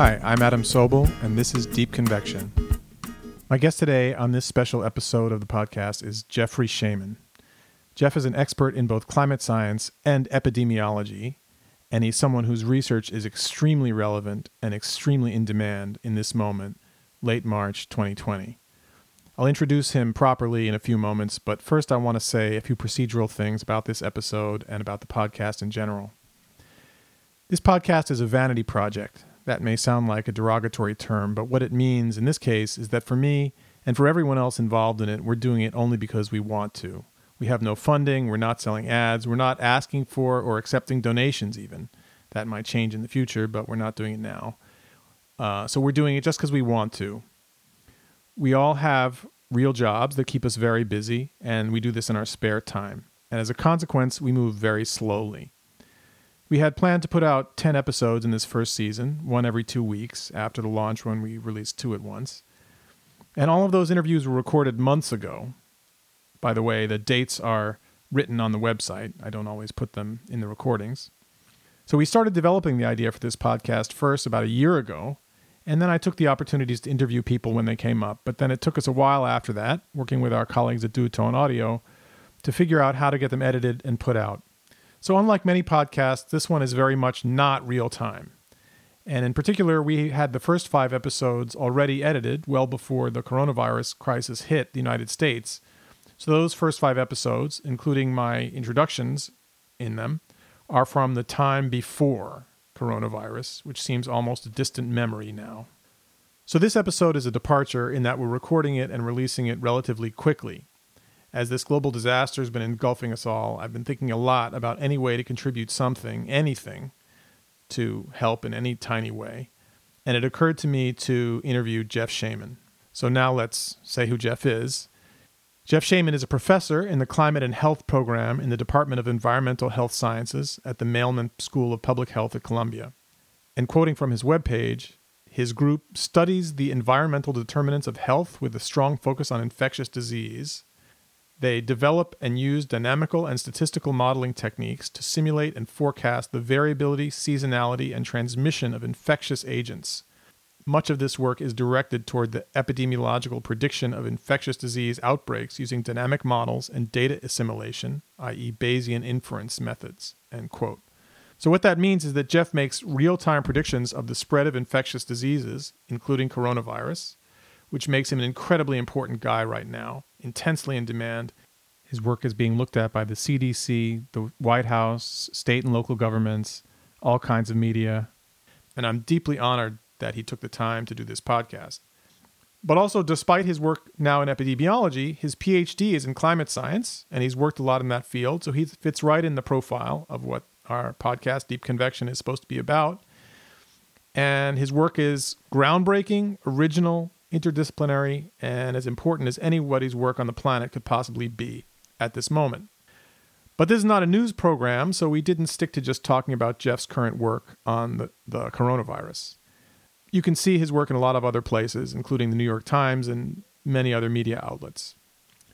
Hi, I'm Adam Sobel, and this is Deep Convection. My guest today on this special episode of the podcast is Jeffrey Shaman. Jeff is an expert in both climate science and epidemiology, and he's someone whose research is extremely relevant and extremely in demand in this moment, late March 2020. I'll introduce him properly in a few moments, but first I want to say a few procedural things about this episode and about the podcast in general. This podcast is a vanity project. That may sound like a derogatory term, but what it means in this case is that for me and for everyone else involved in it, we're doing it only because we want to. We have no funding, we're not selling ads, we're not asking for or accepting donations, even. That might change in the future, but we're not doing it now. Uh, so we're doing it just because we want to. We all have real jobs that keep us very busy, and we do this in our spare time. And as a consequence, we move very slowly. We had planned to put out 10 episodes in this first season, one every two weeks after the launch when we released two at once. And all of those interviews were recorded months ago. By the way, the dates are written on the website. I don't always put them in the recordings. So we started developing the idea for this podcast first about a year ago, and then I took the opportunities to interview people when they came up. But then it took us a while after that, working with our colleagues at Duotone Audio, to figure out how to get them edited and put out. So, unlike many podcasts, this one is very much not real time. And in particular, we had the first five episodes already edited well before the coronavirus crisis hit the United States. So, those first five episodes, including my introductions in them, are from the time before coronavirus, which seems almost a distant memory now. So, this episode is a departure in that we're recording it and releasing it relatively quickly. As this global disaster has been engulfing us all, I've been thinking a lot about any way to contribute something, anything, to help in any tiny way. And it occurred to me to interview Jeff Shaman. So now let's say who Jeff is. Jeff Shaman is a professor in the Climate and Health program in the Department of Environmental Health Sciences at the Mailman School of Public Health at Columbia. And quoting from his webpage, his group studies the environmental determinants of health with a strong focus on infectious disease they develop and use dynamical and statistical modeling techniques to simulate and forecast the variability, seasonality, and transmission of infectious agents. Much of this work is directed toward the epidemiological prediction of infectious disease outbreaks using dynamic models and data assimilation, i.e., Bayesian inference methods. End quote. So, what that means is that Jeff makes real time predictions of the spread of infectious diseases, including coronavirus, which makes him an incredibly important guy right now, intensely in demand. His work is being looked at by the CDC, the White House, state and local governments, all kinds of media. And I'm deeply honored that he took the time to do this podcast. But also, despite his work now in epidemiology, his PhD is in climate science, and he's worked a lot in that field. So he fits right in the profile of what our podcast, Deep Convection, is supposed to be about. And his work is groundbreaking, original, interdisciplinary, and as important as anybody's work on the planet could possibly be at this moment. But this is not a news program, so we didn't stick to just talking about Jeff's current work on the, the coronavirus. You can see his work in a lot of other places, including the New York Times and many other media outlets.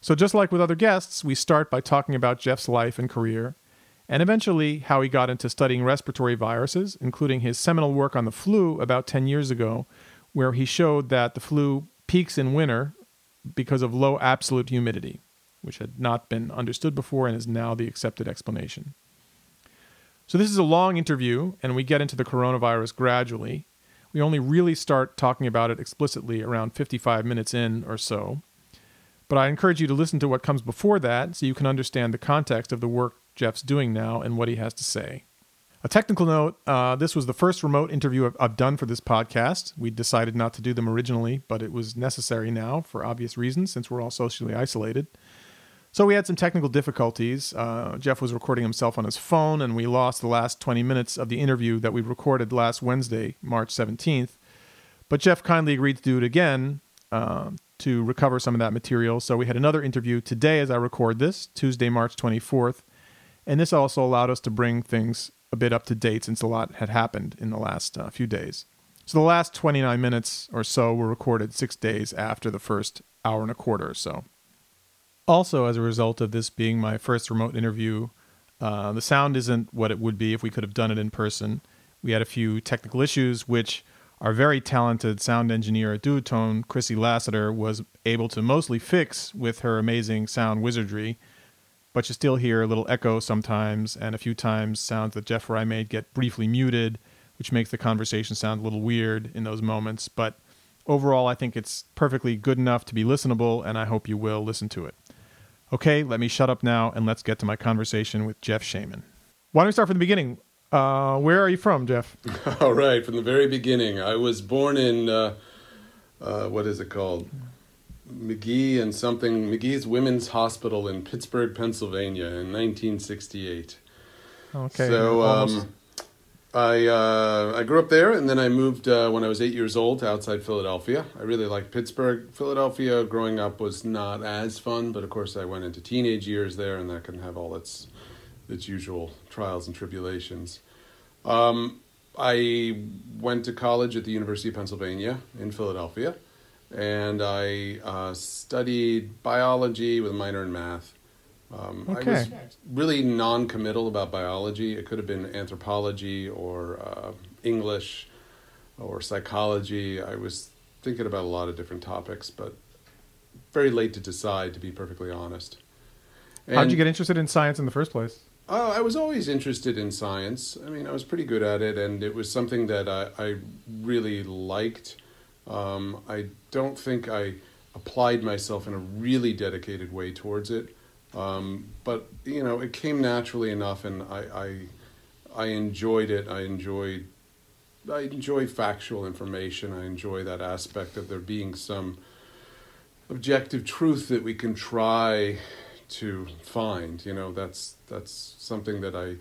So, just like with other guests, we start by talking about Jeff's life and career, and eventually how he got into studying respiratory viruses, including his seminal work on the flu about 10 years ago, where he showed that the flu peaks in winter because of low absolute humidity, which had not been understood before and is now the accepted explanation. So, this is a long interview, and we get into the coronavirus gradually. We only really start talking about it explicitly around 55 minutes in or so. But I encourage you to listen to what comes before that so you can understand the context of the work Jeff's doing now and what he has to say. A technical note uh, this was the first remote interview I've, I've, done for this podcast. We decided not to do them originally, but it was necessary now for obvious reasons since we're all socially isolated. So we had some technical difficulties. Uh, Jeff was recording himself on his phone, and we lost the last 20 minutes of the interview that we recorded last Wednesday, March 17th. But Jeff kindly agreed to do it again uh, to recover some of that material. So we had another interview today as I record this, Tuesday, March 24th. And this also allowed us to bring things a bit up to date since a lot had happened in the last uh, few days. So the last 29 minutes or so were recorded six days after the first hour and a quarter or so. Also, as a result of this being my first remote interview, uh, the sound isn't what it would be if we could have done it in person. We had a few technical issues, which our very talented sound engineer at Duotone, Chrissy Lassiter, was able to mostly fix with her amazing sound wizardry. But you still hear a little echo sometimes, and a few times sounds that Jeff or I made get briefly muted, which makes the conversation sound a little weird in those moments. But overall, I think it's perfectly good enough to be listenable, and I hope you will listen to it. Okay, let me shut up now and let's get to my conversation with Jeff Shaman. Why don't we start from the beginning? Uh, where are you from, Jeff? All right, from the very beginning. I was born in, uh, uh, what is it called? Magee and something, Magee's Women's Hospital in Pittsburgh, Pennsylvania in 1968. Okay. So um, I, uh, I grew up there and then I moved uh, when I was eight years old to outside Philadelphia. I really liked Pittsburgh. Philadelphia growing up was not as fun, but of course I went into teenage years there and that can have all its, its usual trials and tribulations. Um, I went to college at the University of Pennsylvania in Philadelphia, and I uh, studied biology with a minor in math. Um, I was Okay. really non-committal about biology. It could have been anthropology or uh, English or psychology. I was thinking about a lot of different topics, but very late to decide, to be perfectly honest. How'd you get interested in science in the first place? Oh, I was always interested in science. I mean, I was pretty good at it, and it was something that I, I really liked. Um, I don't think I applied myself in a really dedicated way towards it, um, but you know, it came naturally enough, and I, I, I enjoyed it. I enjoyed, I enjoy factual information. I enjoy that aspect of there being some objective truth that we can try to find. You know, that's that's something that I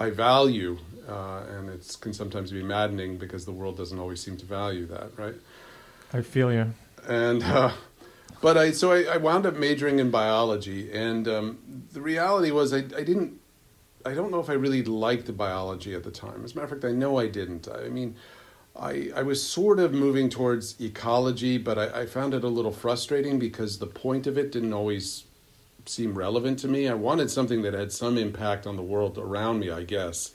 I value, uh, and it can sometimes be maddening because the world doesn't always seem to value that, right? I feel you. And uh, but I so I, I wound up majoring in biology, and um, the reality was I, I didn't. I don't know if I really liked the biology at the time. As a matter of fact, I know I didn't. I mean, I, I was sort of moving towards ecology, but I, I found it a little frustrating because the point of it didn't always seem relevant to me. I wanted something that had some impact on the world around me, I guess.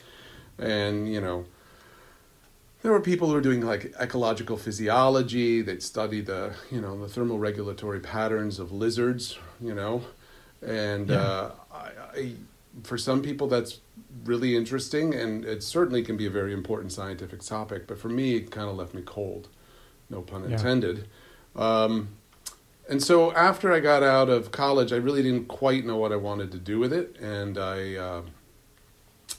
And, you know, there were people who were doing like ecological physiology. They'd study the, you know, the thermoregulatory patterns of lizards, you know. And Yeah. uh, I, I, for some people, that's really interesting, and it certainly can be a very important scientific topic. But for me, it kind of left me cold, no pun Yeah. intended. Um, and so after I got out of college, I really didn't quite know what I wanted to do with it, and I uh,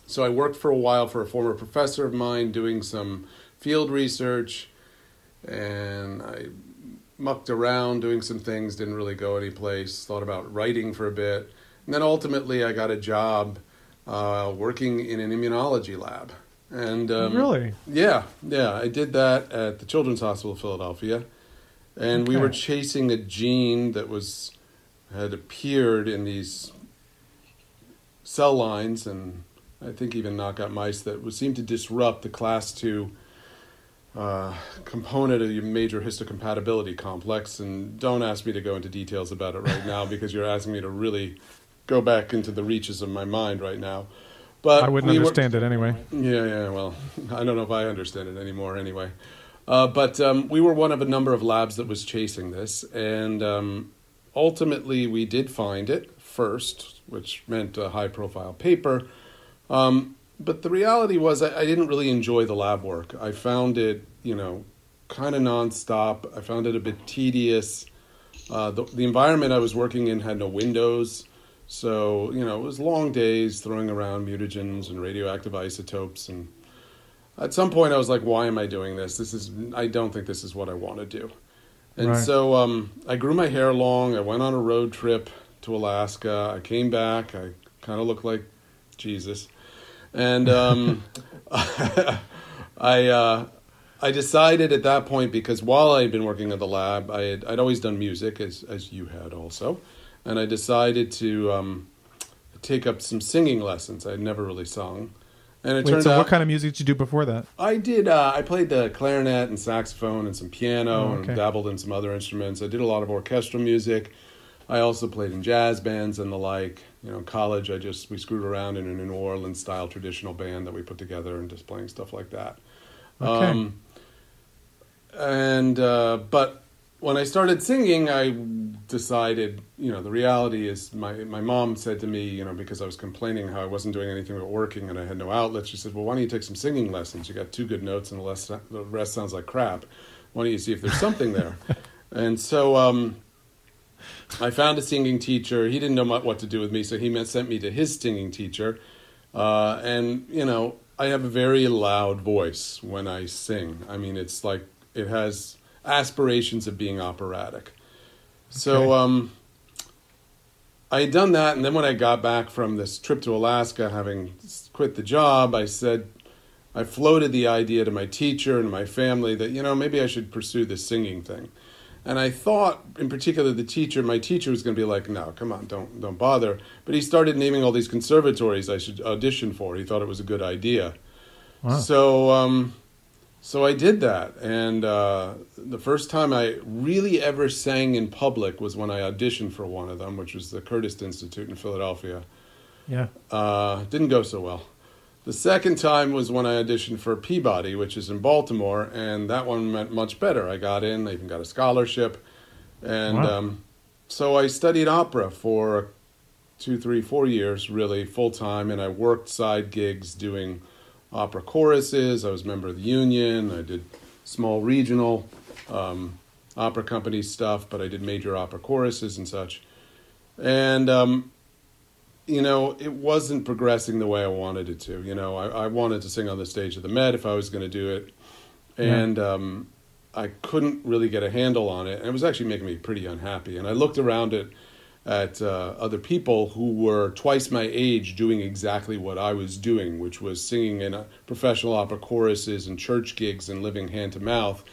so I worked for a while for a former professor of mine doing some field research, and I mucked around doing some things, didn't really go anyplace. Thought about writing for a bit, and then ultimately I got a job uh, working in an immunology lab. And um, really? yeah, yeah, I did that at the Children's Hospital of Philadelphia, and we were chasing a gene that was had appeared in these cell lines, and I think even knockout mice that would seem to disrupt the class two uh, component of your major histocompatibility complex. And don't ask me to go into details about it right now because you're asking me to really go back into the reaches of my mind right now. But I wouldn't we were- understand it anyway. yeah, yeah. Well, I don't know if I understand it anymore. Anyway, uh, but um, we were one of a number of labs that was chasing this, and um, ultimately we did find it first, which meant a high-profile paper. Um, but the reality was, I, I didn't really enjoy the lab work. I found it, you know, kind of nonstop. I found it a bit tedious. Uh, the, the environment I was working in had no windows. So, you know, it was long days throwing around mutagens and radioactive isotopes. And at some point, I was like, why am I doing this? This is, I don't think this is what I want to do. And Right. so um, I grew my hair long. I went on a road trip to Alaska. I came back. I kind of looked like Jesus. And um, I, uh, I decided at that point because while I had been working at the lab, I had I'd always done music as as you had also, and I decided to um, take up some singing lessons. I'd never really sung, and it Wait, turned so out what kind of music did you do before that? I did. Uh, I played the clarinet and saxophone and some piano Oh, okay. and dabbled in some other instruments. I did a lot of orchestral music. I also played in jazz bands and the like. You know, in college, I just we screwed around in a New Orleans style traditional band that we put together and just playing stuff like that. Okay. Um, and uh, but when I started singing, I decided, you know, the reality is my my mom said to me, you know, because I was complaining how I wasn't doing anything but working and I had no outlet. She said, "Well, why don't you take some singing lessons? You got two good notes and the rest the rest sounds like crap. Why don't you see if there's something there?" and so. Um, I found a singing teacher. He didn't know what to do with me, so he sent me to his singing teacher. Uh, and you know, I have a very loud voice when I sing. I mean, it's like it has aspirations of being operatic. So Okay. um, I had done that, and then when I got back from this trip to Alaska, having quit the job, I said, I floated the idea to my teacher and my family that you know maybe I should pursue this singing thing. And I thought, in particular, the teacher, my teacher was going to be like, "No, come on, don't don't bother." But he started naming all these conservatories I should audition for. He thought it was a good idea. Wow. So, um, so I did that, and uh, the first time I really ever sang in public was when I auditioned for one of them, which was the Curtis Institute in Philadelphia. Yeah. Uh, didn't go so well. The second time was when I auditioned for Peabody, which is in Baltimore, and that one went much better. I got in, I even got a scholarship, and Wow. um, so I studied opera for two, three, four years, really full time, and I worked side gigs doing opera choruses. I was a member of the union. I did small regional um, opera company stuff, but I did major opera choruses and such. And um, you know, it wasn't progressing the way I wanted it to. You know, I, I wanted to sing on the stage of the Met if I was going to do it, and um, I couldn't really get a handle on it, and it was actually making me pretty unhappy. And I looked around at at uh, other people who were twice my age doing exactly what I was doing, which was singing in uh, professional opera choruses and church gigs and living hand to mouth.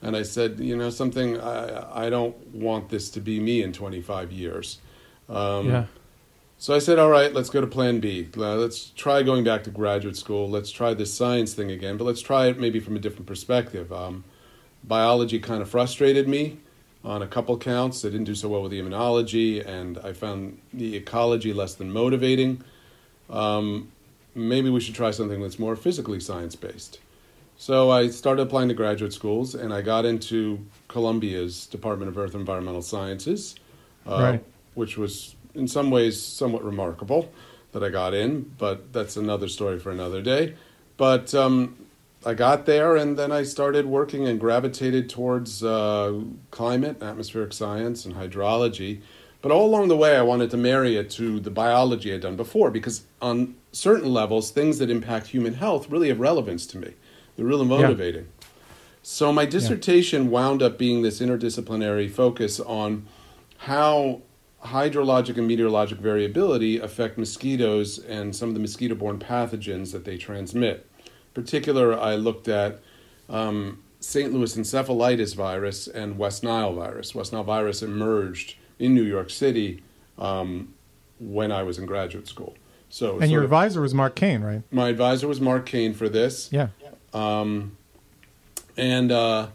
And I said, you know, something I, I don't want this to be me in 25 years. Um, yeah. so I said, all right, let's go to plan B. Let's try going back to graduate school. Let's try this science thing again, but let's try it maybe from a different perspective. Um, biology kind of frustrated me on a couple counts. I didn't do so well with the immunology, and I found the ecology less than motivating. Um, maybe we should try something that's more physically science based. So I started applying to graduate schools, and I got into Columbia's Department of Earth and Environmental Sciences, uh, Right. which was in some ways somewhat remarkable that I got in, but that's another story for another day. But um, I got there, and then I started working and gravitated towards uh, climate, atmospheric science, and hydrology. But all along the way, I wanted to marry it to the biology I'd done before, because on certain levels, things that impact human health really have relevance to me. They're really motivating. So my dissertation wound up being this interdisciplinary focus on how hydrologic and meteorologic variability affect mosquitoes and some of the mosquito-borne pathogens that they transmit. In particular, I looked at um, St. Louis encephalitis virus and West Nile virus. West Nile virus emerged in New York City um, when I was in graduate school. So, And your of- advisor was Mark Cane, right? my advisor was Mark Cane for this. Yeah. Um, and uh,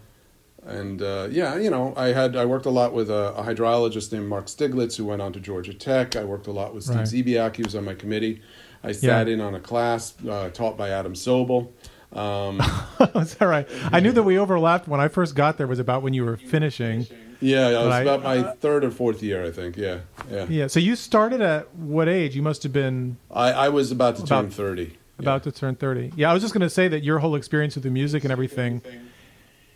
and uh, yeah, you know, I had I worked a lot with a, a hydrologist named Marc Stieglitz who went on to Georgia Tech. I worked a lot with Steve Right. Zebiak. He was on my committee. I sat in on a class uh, taught by Adam Sobel. Um, Is that right? I knew that we overlapped when I first got there was about when you were finishing. yeah, it was Right. about my third or fourth year, I think. Yeah, yeah. Yeah. So you started at what age? You must have been I, I was about to turn thirty. about to turn 30. Yeah, I was just going to say that your whole experience with the music and everything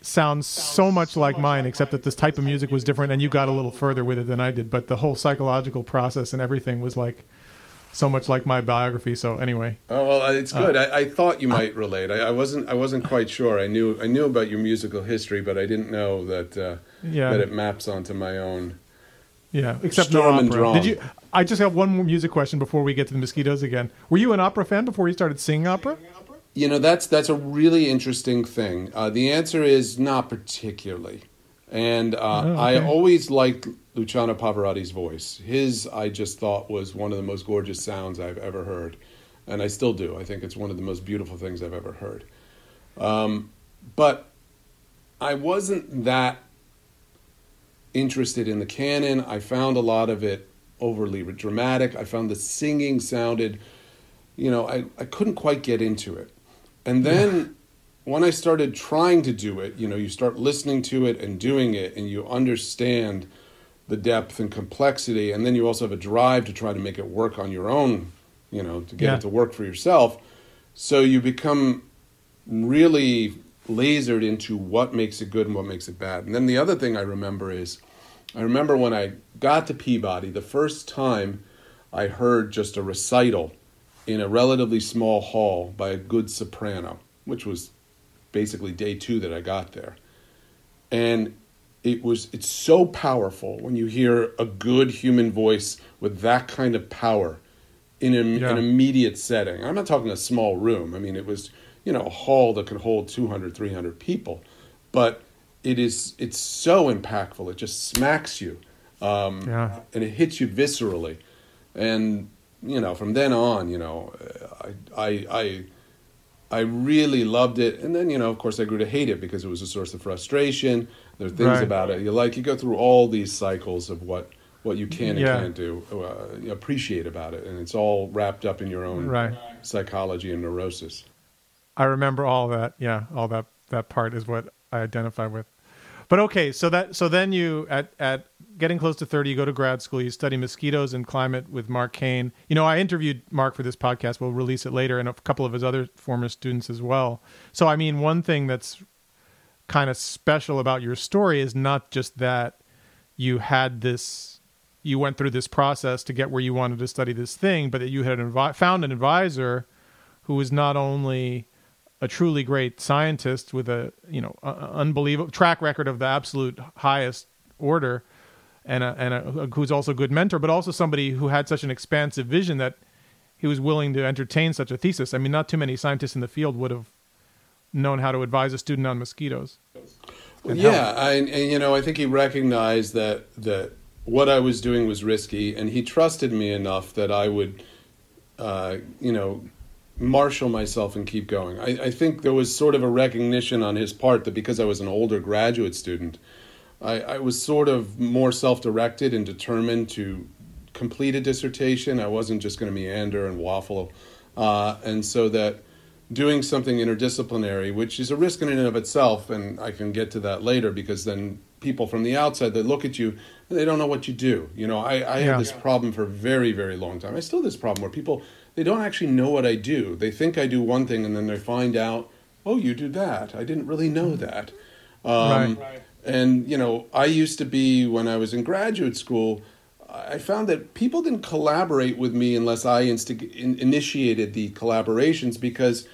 sounds so much like mine, except that this type of music was different and you got a little further with it than I did. But the whole psychological process and everything was like so much like my biography. So, anyway. Oh well, Uh, it's good. I, I thought you might relate. I, I wasn't. I wasn't quite sure. I knew. I knew about your musical history, but I didn't know that uh, Yeah. that it maps onto my own. Yeah, except no Storm and. Drum. Did you? I just have one more music question before we get to the mosquitoes again. Were you an opera fan before you started singing opera? You know, that's that's a really interesting thing. Uh, the answer is not particularly, and uh, Oh, I always liked Luciano Pavarotti's voice. His, I just thought, was one of the most gorgeous sounds I've ever heard, and I still do. I think it's one of the most beautiful things I've ever heard. Um, but I wasn't that interested in the canon. I found a lot of it overly dramatic. I found the singing sounded, you know, I, I couldn't quite get into it. And then when I started trying to do it, you know, you start listening to it and doing it, and you understand the depth and complexity, and then you also have a drive to try to make it work on your own, you know, to get Yeah. it to work for yourself. So you become really lasered into what makes it good and what makes it bad. And then the other thing I remember is I remember when I got to Peabody, the first time I heard just a recital in a relatively small hall by a good soprano, which was basically day two that I got there. And it was it's so powerful when you hear a good human voice with that kind of power in a, Yeah. an immediate setting. I'm not talking a small room. I mean, it was, you know, a hall that could hold 200, 300 people. But it is it's so impactful. It just smacks you. Um, Yeah. and it hits you viscerally. And you know, from then on, you know, I, I, I, I really loved it. And then, you know, of course, I grew to hate it because it was a source of frustration. There are things Right. about it you like. You go through all these cycles of what what you can and Yeah. can't do, uh, appreciate about it, and it's all wrapped up in your own Right. psychology and neurosis. I remember all that. Yeah, all that that part is what I identify with. But okay, so that so then you at at getting close to 30 you go to grad school, you study mosquitoes and climate with Mark Cane. You know, I interviewed Mark for this podcast. We'll release it later and a couple of his other former students as well. So I mean, one thing that's kind of special about your story is not just that you had this you went through this process to get where you wanted to study this thing, but that you had found an advisor who was not only a truly great scientist with a you know a- a unbelievable track record of the absolute highest order, and a, and a, who's also a good mentor, but also somebody who had such an expansive vision that he was willing to entertain such a thesis. I mean, not too many scientists in the field would have known how to advise a student on mosquitoes. And yeah, I, and you know, I think he recognized that that what I was doing was risky, and he trusted me enough that I would, uh, you know, marshal myself and keep going. I, I think there was sort of a recognition on his part that because I was an older graduate student, I, I was sort of more self-directed and determined to complete a dissertation. I wasn't just going to meander and waffle, uh, and so that doing something interdisciplinary, which is a risk in and of itself, and I can get to that later because then people from the outside they look at you and they don't know what you do. You know, I, I Yeah. had this problem for a very, very long time. I still have this problem where people they don't actually know what I do. They think I do one thing and then they find out, oh, you do that. I didn't really know that. Um, Right. And you know, I used to be when I was in graduate school. I found that people didn't collaborate with me unless I instig- in- initiated the collaborations because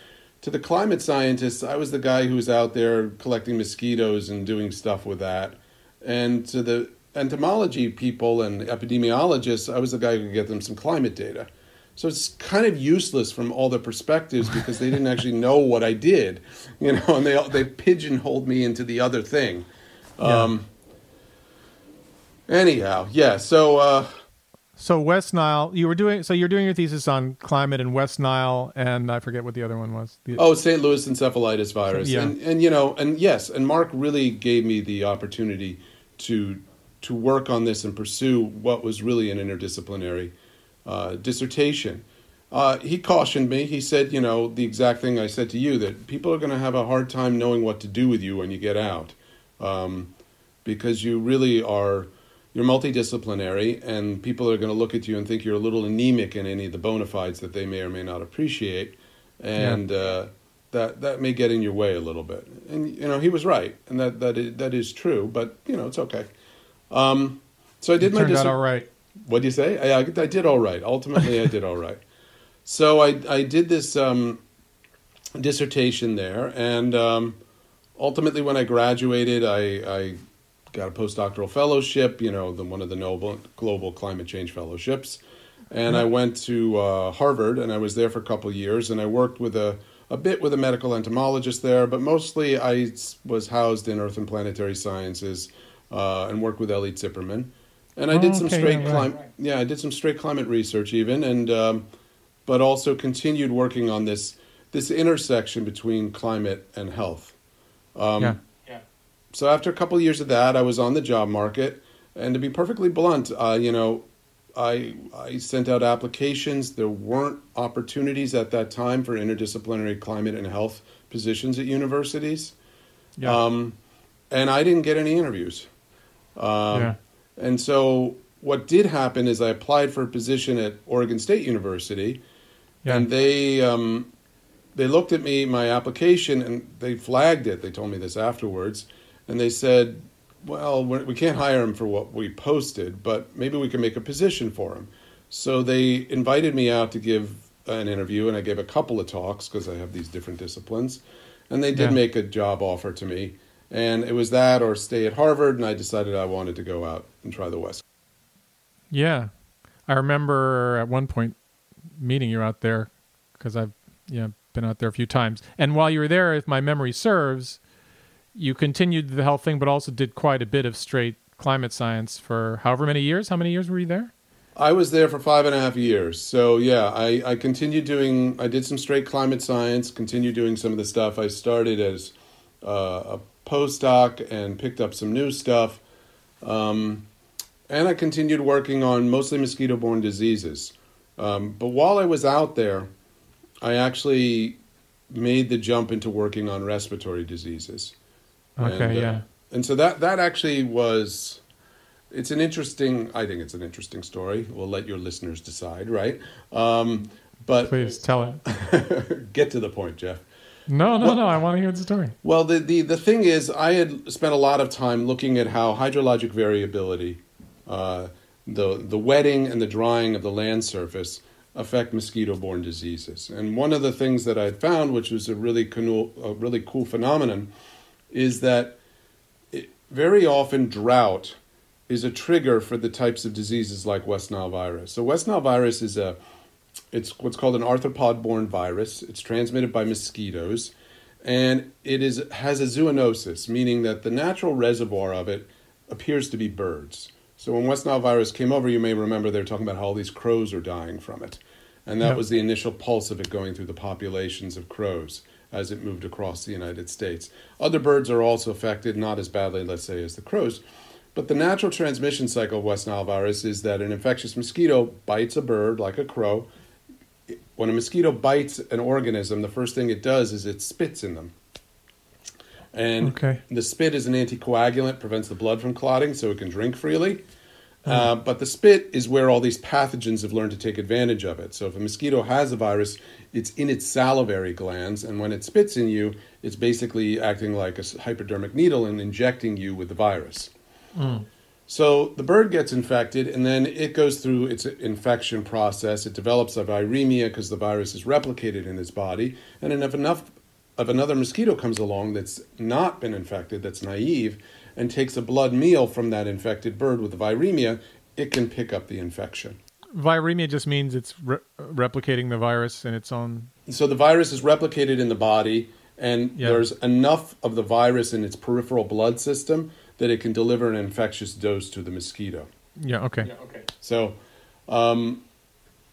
to the climate scientists, I was the guy who was out there collecting mosquitoes and doing stuff with that. And to the entomology people and epidemiologists, I was the guy who could get them some climate data. So it's kind of useless from all the perspectives because they didn't actually know what I did, you know, and they they pigeonholed me into the other thing. Um, anyhow, yeah. So uh, So West Nile, you were doing so you're doing your thesis on climate and West Nile, and I forget what the other one was. The- Oh, St. Louis encephalitis virus. Yeah. And and you know, and yes, and Mark really gave me the opportunity to to work on this and pursue what was really an interdisciplinary uh, dissertation. Uh, he cautioned me. He said, you know, the exact thing I said to you that people are going to have a hard time knowing what to do with you when you get out, um, because you really are you're multidisciplinary, and people are going to look at you and think you're a little anemic in any of the bona fides that they may or may not appreciate, and uh, that that may get in your way a little bit. And you know, he was right, and that that is, that is true. But you know, it's okay. Um, so I did it my turned dis- out all right. what do you say? I, I, I did all right. Ultimately, I did all right. So I, I did this um, dissertation there, and um, ultimately, when I graduated, I, I got a postdoctoral fellowship. You know, the one of the NOAA Global Climate Change Fellowships, and I went to uh, Harvard, and I was there for a couple of years, and I worked with a a bit with a medical entomologist there, but mostly I was housed in Earth and Planetary Sciences uh, and worked with Eli Tziperman. And I did some Okay, straight yeah, right. climate, yeah, I did some straight climate research even, and um, but also continued working on this this intersection between climate and health. Um, yeah. So after a couple of years of that, I was on the job market, and to be perfectly blunt, uh, you know, I I sent out applications. There weren't opportunities at that time for interdisciplinary climate and health positions at universities. Yeah. Um, and I didn't get any interviews. Um, Yeah. And so what did happen is I applied for a position at Oregon State University, Yeah. and they um, they looked at me my application and they flagged it. They told me this afterwards, and they said, "Well, we can't hire him for what we posted, but maybe we can make a position for him." So they invited me out to give an interview, and I gave a couple of talks because I have these different disciplines, and they did Yeah. make a job offer to me, and it was that or stay at Harvard, and I decided I wanted to go out and try the West. Yeah, I remember at one point meeting you out there because I've yeah been out there a few times. And while you were there, if my memory serves, you continued the health thing, but also did quite a bit of straight climate science for however many years. How many years were you there? I was there for five and a half years. So yeah, I, I continued doing. I did some straight climate science. Continued doing some of the stuff I started as uh, a postdoc and picked up some new stuff. Um, and I continued working on mostly mosquito-borne diseases. Um, but while I was out there, I actually made the jump into working on respiratory diseases. Okay, And, uh, yeah, And so that that actually was it's an interesting I think it's an interesting story. We'll let your listeners decide, right? Um, but please tell it. get to the point, Jeff. No, no, Well- no. I want to hear the story. Well, the, the, the thing is, I had spent a lot of time looking at how hydrologic variability, uh, the, the wetting and the drying of the land surface, affect mosquito borne diseases. And one of the things that I had found, which was a really, cool, a really cool phenomenon, is that it, very often drought is a trigger for the types of diseases like West Nile virus. So, West Nile virus is a it's what's called an arthropod-borne virus. It's transmitted by mosquitoes, and it is has a zoonosis, meaning that the natural reservoir of it appears to be birds. So when West Nile virus came over, you may remember they were talking about how all these crows are dying from it, and that Yeah. was the initial pulse of it going through the populations of crows as it moved across the United States. Other birds are also affected, not as badly, let's say, as the crows. But the natural transmission cycle of West Nile virus is that an infectious mosquito bites a bird like a crow, when a mosquito bites an organism, the first thing it does is it spits in them. And Okay. the spit is an anticoagulant, prevents the blood from clotting so it can drink freely. Uh, but the spit is where all these pathogens have learned to take advantage of it. So if a mosquito has a virus, it's in its salivary glands, and when it spits in you, it's basically acting like a hypodermic needle and injecting you with the virus. So the bird gets infected, and then it goes through its infection process. It develops a viremia because the virus is replicated in its body. And if enough of another mosquito comes along that's not been infected, that's naive, and takes a blood meal from that infected bird with the viremia, it can pick up the infection. Viremia just means it's re- replicating the virus in its own. So the virus is replicated in the body, and Yeah. there's enough of the virus in its peripheral blood system that it can deliver an infectious dose to the mosquito. Yeah. Okay. So, um,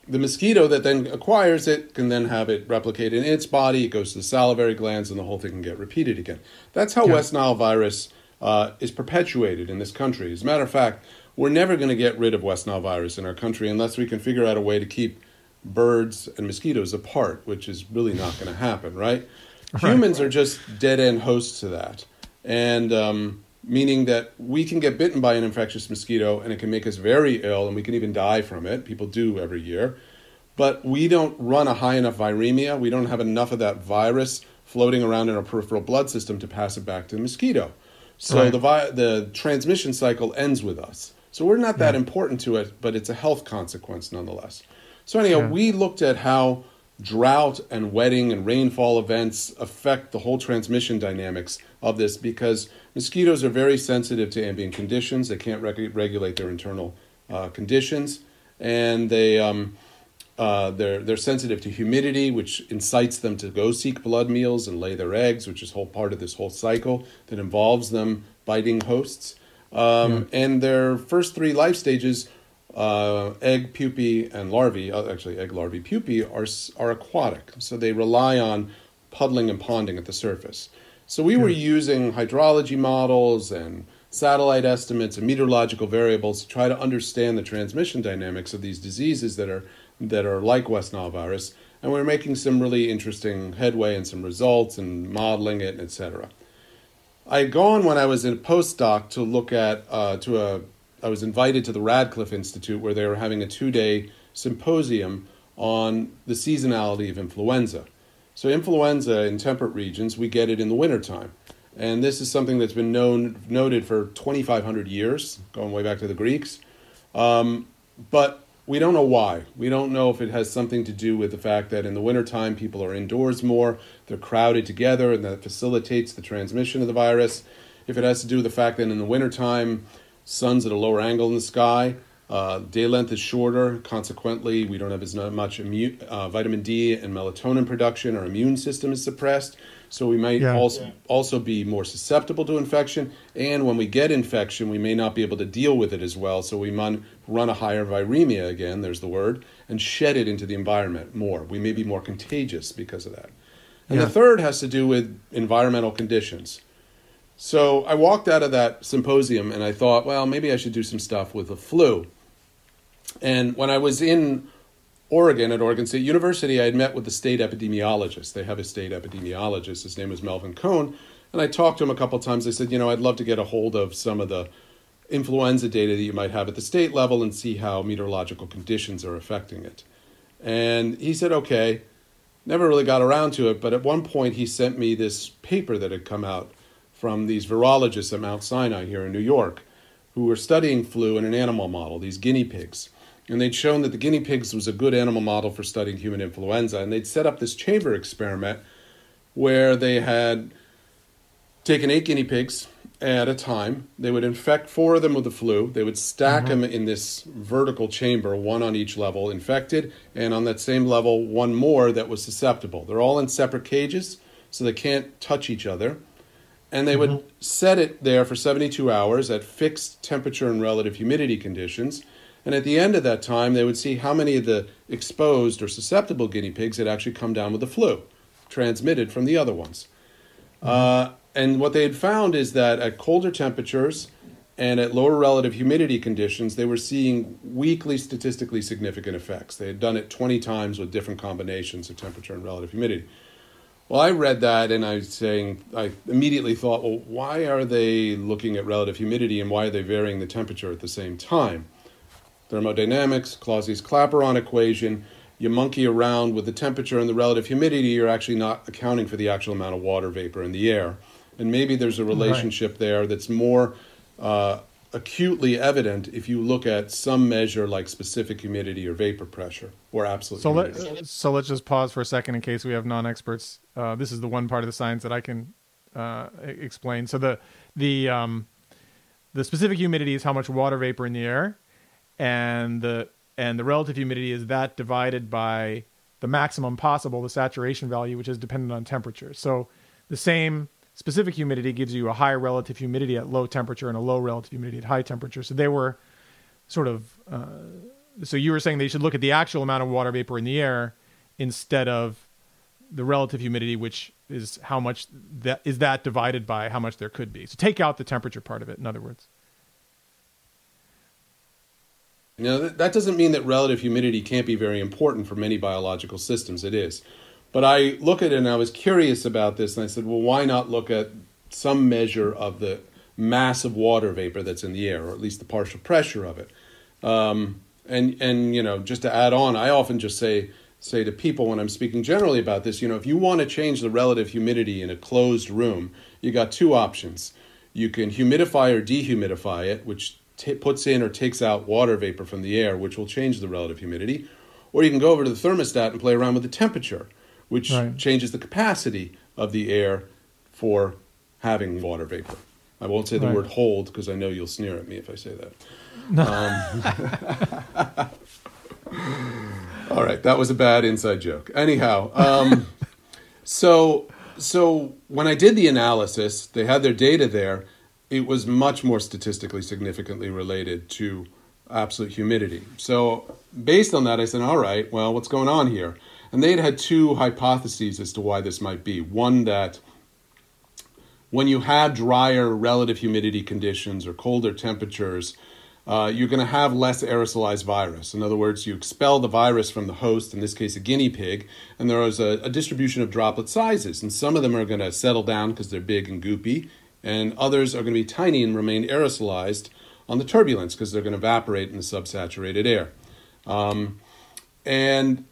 the mosquito that then acquires it can then have it replicate in its body. It goes to the salivary glands, and the whole thing can get repeated again. That's how Yeah. West Nile virus uh, is perpetuated in this country. As a matter of fact, we're never going to get rid of West Nile virus in our country unless we can figure out a way to keep birds and mosquitoes apart, which is really not going to happen, right? Right. Humans are just dead end hosts to that. And um, meaning that we can get bitten by an infectious mosquito and it can make us very ill and we can even die from it. People do every year. But we don't run a high enough viremia. We don't have enough of that virus floating around in our peripheral blood system to pass it back to the mosquito. So Right. the vi- the transmission cycle ends with us. So we're not that Yeah. important to it, but it's a health consequence nonetheless. So anyhow, Yeah. we looked at how drought and wetting and rainfall events affect the whole transmission dynamics of this because mosquitoes are very sensitive to ambient conditions. They can't reg- regulate their internal uh, conditions, and they um, uh, they're they're sensitive to humidity, which incites them to go seek blood meals and lay their eggs, which is whole part of this whole cycle that involves them biting hosts. Um, And their first three life stages, uh, egg, pupae, and larvae, uh, actually egg, larvae, pupae, are are aquatic, so they rely on puddling and ponding at the surface. So we were using hydrology models and satellite estimates and meteorological variables to try to understand the transmission dynamics of these diseases that are that are like West Nile virus. and we're making some really interesting headway and some results and modeling it, etc. I had gone when I was in a postdoc to look at uh, to a. I was invited to the Radcliffe Institute where they were having a two day symposium on the seasonality of influenza. So, influenza in temperate regions, we get it in the wintertime. And this is something that's been known, noted for 2,500 years, going way back to the Greeks. Um, but we don't know why. We don't know if it has something to do with the fact that in the wintertime people are indoors more, they're crowded together, and that facilitates the transmission of the virus. If it has to do with the fact that in the wintertime, sun's at a lower angle in the sky, uh, day length is shorter. Consequently, we don't have as much uh, vitamin D and melatonin production. Our immune system is suppressed, so we might yeah. also yeah. also be more susceptible to infection. And when we get infection, we may not be able to deal with it as well. So we might run a higher viremia again. There's the word, and shed it into the environment more. We may be more contagious because of that. And yeah. the third has to do with environmental conditions. So I walked out of that symposium and I thought, well, maybe I should do some stuff with the flu. And when I was in Oregon at Oregon State University, I had met with the state epidemiologist. They have a state epidemiologist. His name was Melvin Kohn. And I talked to him a couple times. I said, you know, I'd love to get a hold of some of the influenza data that you might have at the state level and see how meteorological conditions are affecting it. And he said, okay. Never really got around to it, but at one point he sent me this paper that had come out from these virologists at Mount Sinai here in New York who were studying flu in an animal model, these guinea pigs and they'd shown that the guinea pigs was a good animal model for studying human influenza. And they'd set up this chamber experiment where they had taken eight guinea pigs at a time. They would infect four of them with the flu. They would stack mm-hmm. them in this vertical chamber, one on each level, infected, and on that same level, one more that was susceptible. They're all in separate cages, so they can't touch each other. And they mm-hmm. would set it there for 72 hours at fixed temperature and relative humidity conditions and at the end of that time, they would see how many of the exposed or susceptible guinea pigs had actually come down with the flu, transmitted from the other ones. Mm-hmm. Uh, and what they had found is that at colder temperatures and at lower relative humidity conditions, they were seeing weakly statistically significant effects. They had done it 20 times with different combinations of temperature and relative humidity. Well, I read that and I was saying, I immediately thought, well, why are they looking at relative humidity and why are they varying the temperature at the same time? Thermodynamics, Clausius-Clapeyron equation. You monkey around with the temperature and the relative humidity, you're actually not accounting for the actual amount of water vapor in the air. And maybe there's a relationship right. there that's more uh, acutely evident if you look at some measure like specific humidity or vapor pressure or absolute so humidity. Let, so let's just pause for a second in case we have non-experts. Uh, this is the one part of the science that I can uh, explain. So the the um, the specific humidity is how much water vapor in the air, and the and the relative humidity is that divided by the maximum possible, the saturation value, which is dependent on temperature. So the same specific humidity gives you a high relative humidity at low temperature and a low relative humidity at high temperature. So they were sort of. Uh, so you were saying they should look at the actual amount of water vapor in the air instead of the relative humidity, which is how much that is that divided by how much there could be. So take out the temperature part of it. In other words. Now, that doesn't mean that relative humidity can't be very important for many biological systems. It is. But I look at it and I was curious about this, and I said, well, why not look at some measure of the mass of water vapor that's in the air, or at least the partial pressure of it? Um, and and you know, just to add on, I often just say say to people when I'm speaking generally about this, you know, if you want to change the relative humidity in a closed room, you got two options. You can humidify or dehumidify it, which t- puts in or takes out water vapor from the air, which will change the relative humidity. Or you can go over to the thermostat and play around with the temperature, which right. changes the capacity of the air for having water vapor. I won't say the right. word hold because I know you'll sneer at me if I say that. Um, all right, that was a bad inside joke. Anyhow, um, so so when I did the analysis, they had their data there, it was much more statistically significantly related to absolute humidity. So, based on that, I said, all right, well, what's going on here? And they had had two hypotheses as to why this might be. One, that when you had drier relative humidity conditions or colder temperatures, uh, you're going to have less aerosolized virus. In other words, you expel the virus from the host, in this case a guinea pig, and there is a, a distribution of droplet sizes. And some of them are going to settle down because they're big and goopy, and others are going to be tiny and remain aerosolized on the turbulence because they're going to evaporate in the subsaturated air. Um, and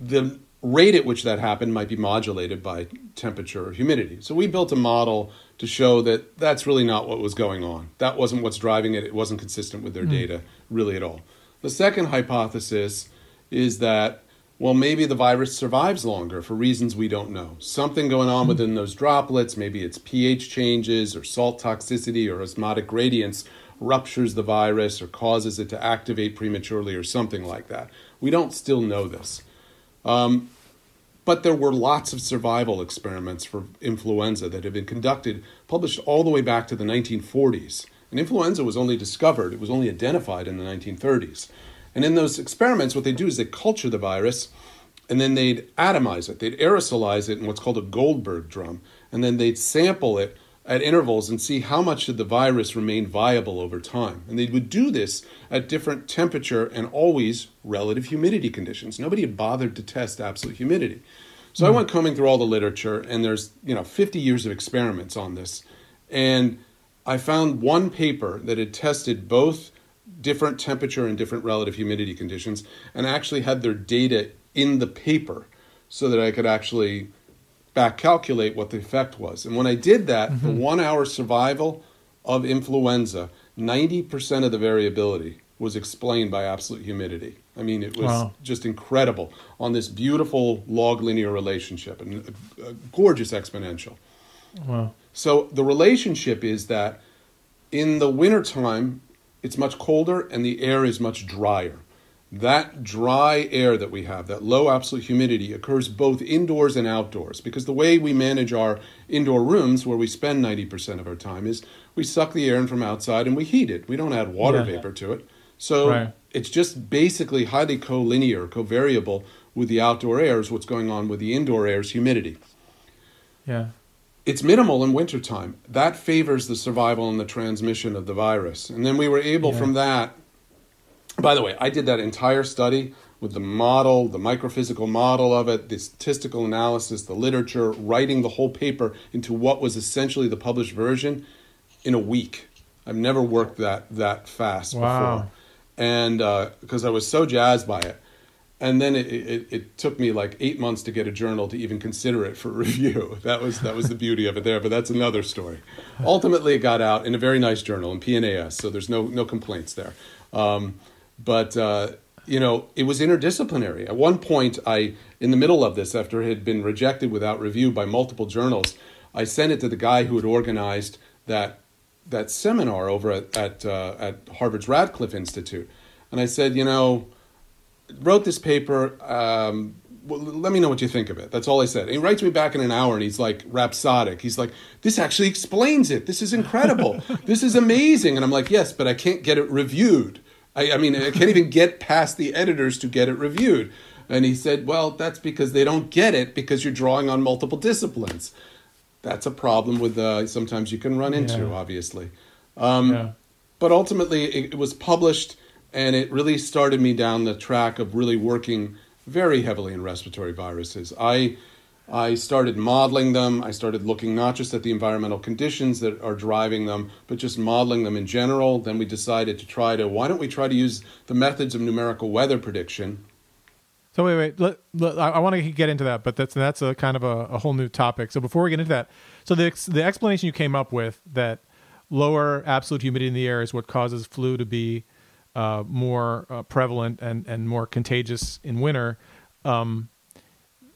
the rate at which that happened might be modulated by temperature or humidity. So we built a model to show that that's really not what was going on. That wasn't what's driving it. It wasn't consistent with their mm. data really at all. The second hypothesis is that well maybe the virus survives longer for reasons we don't know. Something going on within those droplets, maybe it's pH changes or salt toxicity or osmotic gradients ruptures the virus or causes it to activate prematurely or something like that. We don't still know this. Um, but there were lots of survival experiments for influenza that had been conducted, published all the way back to the 1940s. And influenza was only discovered, it was only identified in the 1930s. And in those experiments, what they do is they culture the virus and then they'd atomize it. They'd aerosolize it in what's called a Goldberg drum. And then they'd sample it at intervals and see how much did the virus remain viable over time. And they would do this at different temperature and always relative humidity conditions. Nobody had bothered to test absolute humidity. So mm. I hmm. went combing through all the literature and there's, you know, 50 years of experiments on this. And I found one paper that had tested both different temperature and different relative humidity conditions and actually had their data in the paper so that I could actually back calculate what the effect was. And when I did that, mm-hmm. the one hour survival of influenza, 90% of the variability was explained by absolute humidity. I mean, it was wow. just incredible on this beautiful log linear relationship and a, a gorgeous exponential. Wow. So the relationship is that in the wintertime, it's much colder and the air is much drier. That dry air that we have, that low absolute humidity, occurs both indoors and outdoors because the way we manage our indoor rooms, where we spend 90% of our time, is we suck the air in from outside and we heat it. We don't add water yeah. vapor to it. So right. it's just basically highly collinear, covariable with the outdoor air, is what's going on with the indoor air's humidity. Yeah. It's minimal in wintertime. That favors the survival and the transmission of the virus. And then we were able yeah. from that by the way, I did that entire study with the model, the microphysical model of it, the statistical analysis, the literature, writing the whole paper into what was essentially the published version in a week. I've never worked that that fast wow. before, and because uh, I was so jazzed by it, and then it, it, it, took me like eight months to get a journal to even consider it for review. That was that was the beauty of it there, but that's another story. Ultimately, it got out in a very nice journal in PNAS, so there's no no complaints there. Um, but uh, you know, it was interdisciplinary. At one point, I, in the middle of this, after it had been rejected without review by multiple journals, I sent it to the guy who had organized that that seminar over at at, uh, at Harvard's Radcliffe Institute, and I said, you know, wrote this paper. Um, well, let me know what you think of it. That's all I said. And he writes me back in an hour and he's like rhapsodic. He's like, this actually explains it. This is incredible. this is amazing. And I'm like, yes, but I can't get it reviewed. I, I mean, I can't even get past the editors to get it reviewed. And he said, well, that's because they don't get it because you're drawing on multiple disciplines. That's a problem with uh, sometimes you can run into, yeah. obviously. Um, yeah. But ultimately, it, it was published and it really started me down the track of really working very heavily in respiratory viruses. I I started modeling them. I started looking not just at the environmental conditions that are driving them, but just modeling them in general. Then we decided to try to why don't we try to use the methods of numerical weather prediction? So wait, wait. Let, let, I, I want to get into that, but that's that's a kind of a, a, whole new topic. So before we get into that, so the the explanation you came up with that lower absolute humidity in the air is what causes flu to be uh, more uh, prevalent and and more contagious in winter. Um,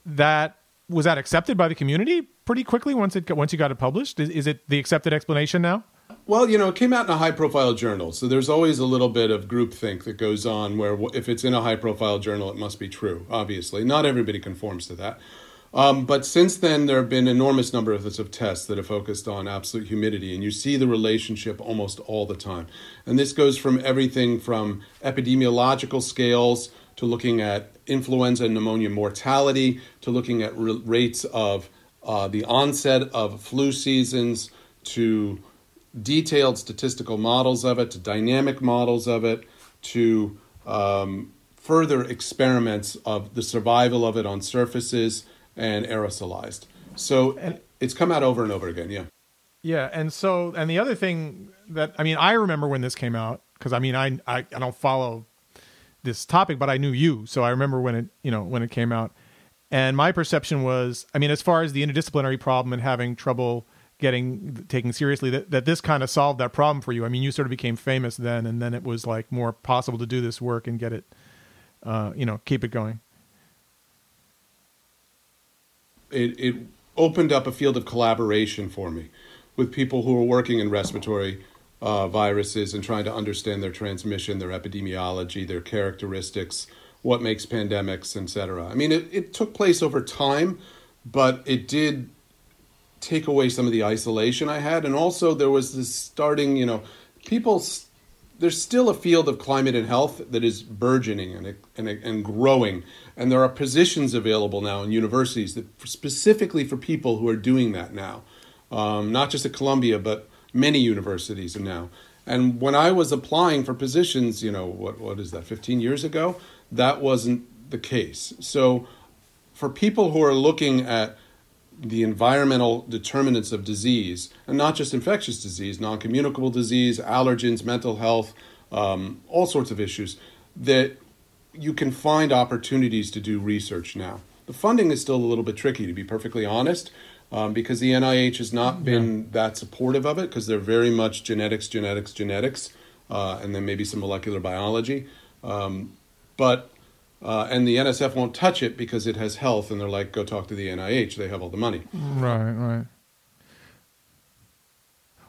that was that accepted by the community pretty quickly once it once you got it published? Is, is it the accepted explanation now? Well, you know, it came out in a high profile journal, so there's always a little bit of groupthink that goes on where if it's in a high profile journal, it must be true, obviously. Not everybody conforms to that. Um, but since then, there have been enormous number of, tests that have focused on absolute humidity, and you see the relationship almost all the time. And this goes from everything from epidemiological scales to looking at influenza and pneumonia mortality, to looking at rates of uh, the onset of flu seasons, to detailed statistical models of it to dynamic models of it to um, further experiments of the survival of it on surfaces and aerosolized. So and, it's come out over and over again. Yeah. Yeah, and so and the other thing that I mean, I remember when this came out because I mean, I, I I don't follow this topic, but I knew you, so I remember when it you know when it came out, and my perception was, I mean, as far as the interdisciplinary problem and having trouble getting taken seriously, that that this kind of solved that problem for you. I mean, you sort of became famous then, and then it was like more possible to do this work and get it, uh, you know, keep it going. It it opened up a field of collaboration for me with people who are working in respiratory uh, viruses and trying to understand their transmission, their epidemiology, their characteristics, what makes pandemics, etc. I mean, it, it took place over time, but it did take away some of the isolation I had. And also, there was this starting, you know, people, there's still a field of climate and health that is burgeoning and, and, and growing. And there are positions available now in universities that specifically for people who are doing that now um, not just at Columbia, but many universities now. And when I was applying for positions, you know, what what is that, 15 years ago, that wasn't the case. So for people who are looking at the environmental determinants of disease, and not just infectious disease, non communicable disease, allergens, mental health, um, all sorts of issues, that you can find opportunities to do research now. The funding is still a little bit tricky, to be perfectly honest, um, because the NIH has not been yeah. that supportive of it because they're very much genetics, genetics, genetics, uh, and then maybe some molecular biology. Um, but uh, and the NSF won't touch it because it has health, and they're like, go talk to the NIH. They have all the money. Right, right.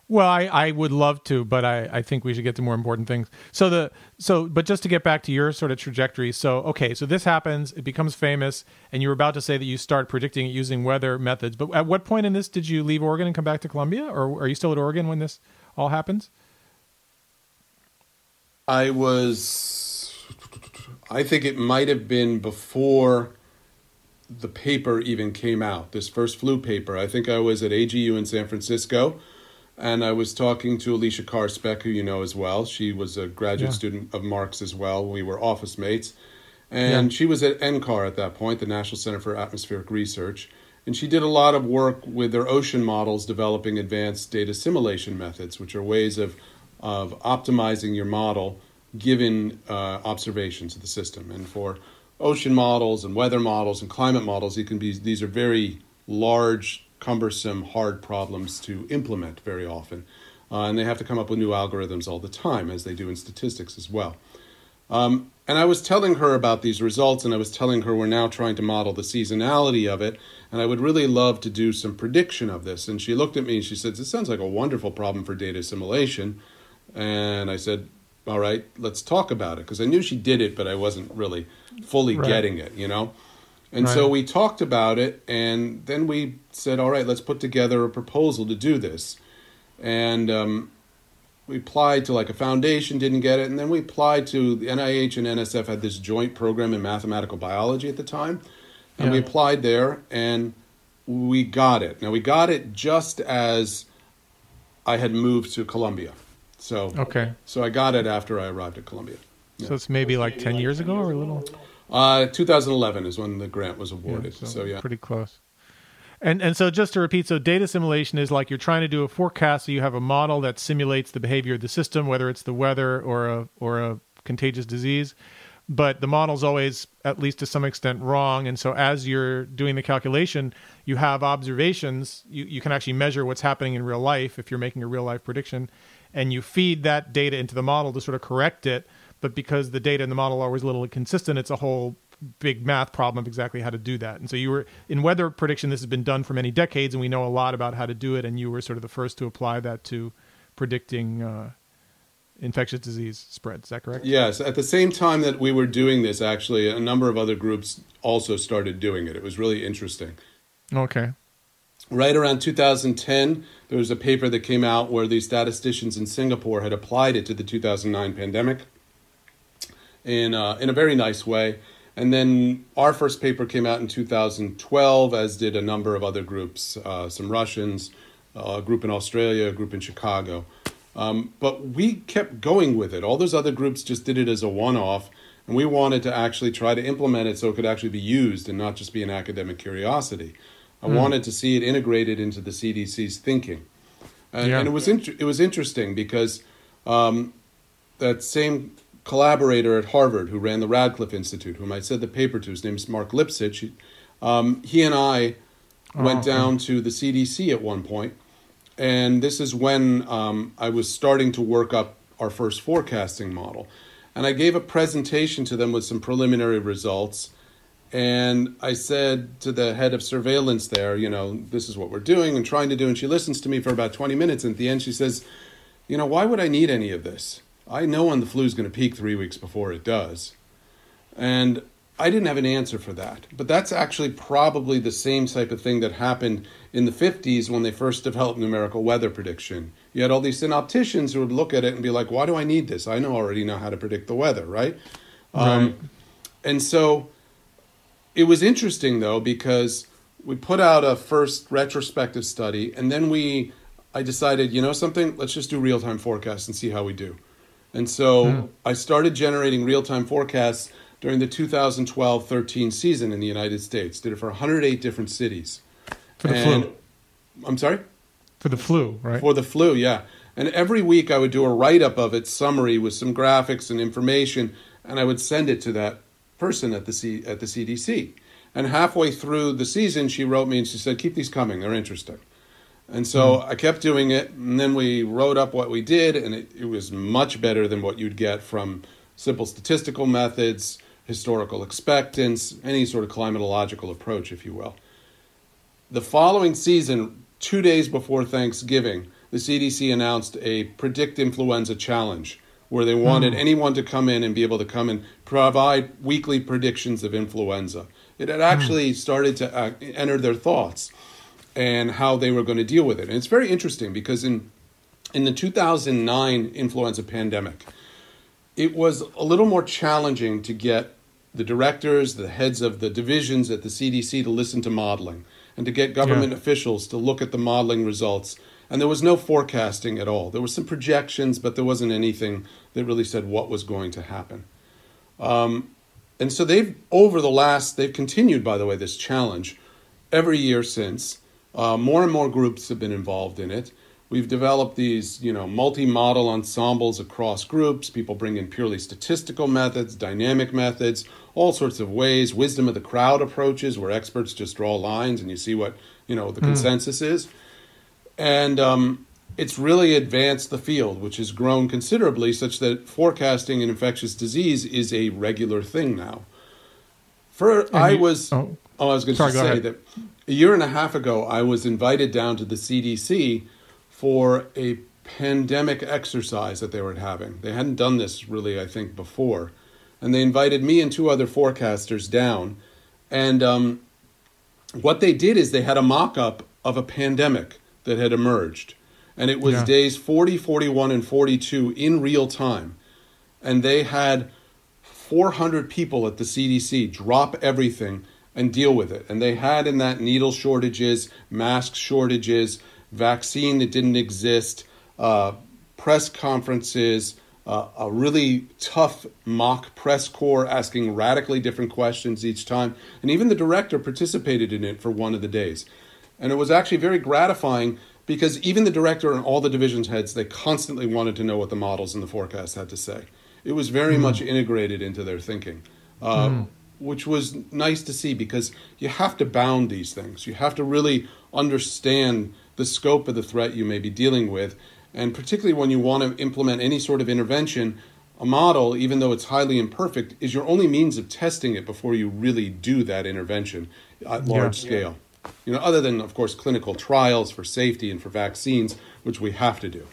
Well, I, I would love to, but I, I think we should get to more important things. So the so but just to get back to your sort of trajectory. So okay, so this happens, it becomes famous, and you were about to say that you start predicting it using weather methods. But at what point in this did you leave Oregon and come back to Columbia, or are you still at Oregon when this all happens? I was I think it might have been before the paper even came out. This first flu paper. I think I was at AGU in San Francisco and I was talking to Alicia Karspeck, who you know as well. She was a graduate yeah. student of Mark's as well. We were office mates. And yeah. she was at NCAR at that point, the National Center for Atmospheric Research. And she did a lot of work with their ocean models, developing advanced data assimilation methods, which are ways of, of optimizing your model given uh, observations of the system. And for ocean models and weather models and climate models, you can be, these are very large cumbersome, hard problems to implement very often. Uh, and they have to come up with new algorithms all the time, as they do in statistics as well. Um, and I was telling her about these results, and I was telling her we're now trying to model the seasonality of it, and I would really love to do some prediction of this. And she looked at me and she said, This sounds like a wonderful problem for data assimilation. And I said, All right, let's talk about it. Because I knew she did it, but I wasn't really fully right. getting it, you know? And right. so we talked about it, and then we said, all right, let's put together a proposal to do this. And um, we applied to like a foundation, didn't get it. And then we applied to the NIH and NSF had this joint program in mathematical biology at the time. And yeah. we applied there, and we got it. Now, we got it just as I had moved to Columbia. So, okay. So I got it after I arrived at Columbia. Yeah. So it's maybe like 10 years ago or a little? Uh, 2011 is when the grant was awarded. Yeah, so, so, yeah, pretty close. And and so just to repeat, so data simulation is like you're trying to do a forecast. So you have a model that simulates the behavior of the system, whether it's the weather or a or a contagious disease. But the model's always, at least to some extent, wrong. And so as you're doing the calculation, you have observations. You, you can actually measure what's happening in real life if you're making a real life prediction. And you feed that data into the model to sort of correct it but because the data and the model are always a little inconsistent, it's a whole big math problem of exactly how to do that. And so you were in weather prediction. This has been done for many decades, and we know a lot about how to do it. And you were sort of the first to apply that to predicting uh, infectious disease spread. Is that correct? Yes. At the same time that we were doing this, actually, a number of other groups also started doing it. It was really interesting. Okay. Right around 2010, there was a paper that came out where the statisticians in Singapore had applied it to the 2009 pandemic in uh, in a very nice way. And then our first paper came out in 2012, as did a number of other groups, uh, some Russians, a group in Australia, a group in Chicago. Um, but we kept going with it. All those other groups just did it as a one off, and we wanted to actually try to implement it so it could actually be used and not just be an academic curiosity. I mm. wanted to see it integrated into the CDC's thinking. And, yeah. and it, was it was interesting because um, that same collaborator at Harvard who ran the Radcliffe Institute, whom I said the paper to, his name is Mark Lipsitch, he, um, he and I went oh, down to the CDC at one point and this is when um, I was starting to work up our first forecasting model. And I gave a presentation to them with some preliminary results. And I said to the head of surveillance there, you know, this is what we're doing and trying to do. And she listens to me for about 20 minutes. And at the end, she says, you know, why would I need any of this? I know when the flu is going to peak three weeks before it does. And I didn't have an answer for that. But that's actually probably the same type of thing that happened in the 50s when they first developed numerical weather prediction. You had all these synopticians who would look at it and be like, why do I need this? I know already know how to predict the weather, right? right. Um, and so it was interesting though because we put out a first retrospective study and then we I decided, you know something, let's just do real-time forecasts and see how we do. And so hmm. I started generating real-time forecasts during the 2012-13 season in the United States. Did it for 108 different cities. For the and, flu. I'm sorry? For the flu, right? For the flu, yeah. And every week I would do a write up of its summary with some graphics and information, and I would send it to that person at the C, at the CDC. And halfway through the season, she wrote me and she said, "Keep these coming; they're interesting." And so mm. I kept doing it, and then we wrote up what we did, and it, it was much better than what you'd get from simple statistical methods, historical expectance, any sort of climatological approach, if you will. The following season, two days before Thanksgiving, the CDC announced a predict influenza challenge where they wanted hmm. anyone to come in and be able to come and provide weekly predictions of influenza. It had actually hmm. started to uh, enter their thoughts and how they were going to deal with it. And it's very interesting because in in the 2009 influenza pandemic, it was a little more challenging to get the directors, the heads of the divisions at the CDC to listen to modeling and to get government yeah. officials to look at the modeling results. And there was no forecasting at all. There were some projections, but there wasn't anything that really said what was going to happen. Um, and so they've, over the last, they've continued, by the way, this challenge every year since. Uh, more and more groups have been involved in it. We've developed these, you know, multi-model ensembles across groups. People bring in purely statistical methods, dynamic methods, all sorts of ways. Wisdom of the crowd approaches, where experts just draw lines and you see what you know the mm. consensus is. And um, it's really advanced the field, which has grown considerably, such that forecasting an infectious disease is a regular thing now. For and I you, was, oh, oh, I was going to say that a year and a half ago, I was invited down to the CDC for a pandemic exercise that they were having. They hadn't done this really, I think, before. And they invited me and two other forecasters down. And um, what they did is they had a mock up of a pandemic that had emerged. And it was yeah. days 40, 41, and 42 in real time. And they had 400 people at the CDC drop everything and deal with it. And they had in that needle shortages, mask shortages, vaccine that didn't exist, uh, press conferences, uh, a really tough mock press corps asking radically different questions each time. And even the director participated in it for one of the days. And it was actually very gratifying because even the director and all the divisions heads, they constantly wanted to know what the models and the forecast had to say. It was very mm. much integrated into their thinking. Uh, mm. Which was nice to see because you have to bound these things. You have to really understand the scope of the threat you may be dealing with. And particularly when you want to implement any sort of intervention, a model, even though it's highly imperfect, is your only means of testing it before you really do that intervention at large yeah. scale. You know, other than of course clinical trials for safety and for vaccines, which we have to do.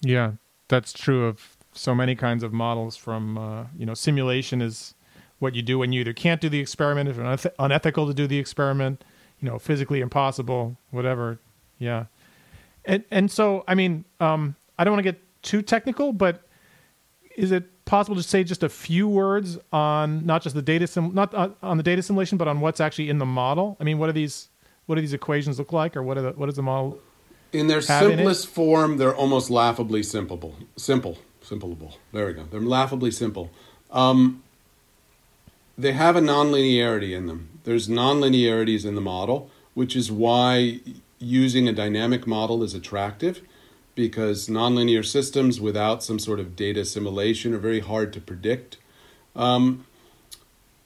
Yeah, that's true of so many kinds of models. From uh, you know, simulation is what you do when you either can't do the experiment, if it's unethical to do the experiment, you know, physically impossible, whatever yeah, and and so I mean, um, I don't want to get too technical, but is it possible to say just a few words on not just the data sim, not uh, on the data simulation, but on what's actually in the model? I mean, what are these what do these equations look like, or what are the, what is the model? In their have in simplest form, they're almost laughably simple. Simple. Simpleable. There we go. They're laughably simple. Um, they have a nonlinearity in them. There's nonlinearities in the model, which is why using a dynamic model is attractive because nonlinear systems without some sort of data assimilation are very hard to predict. Um,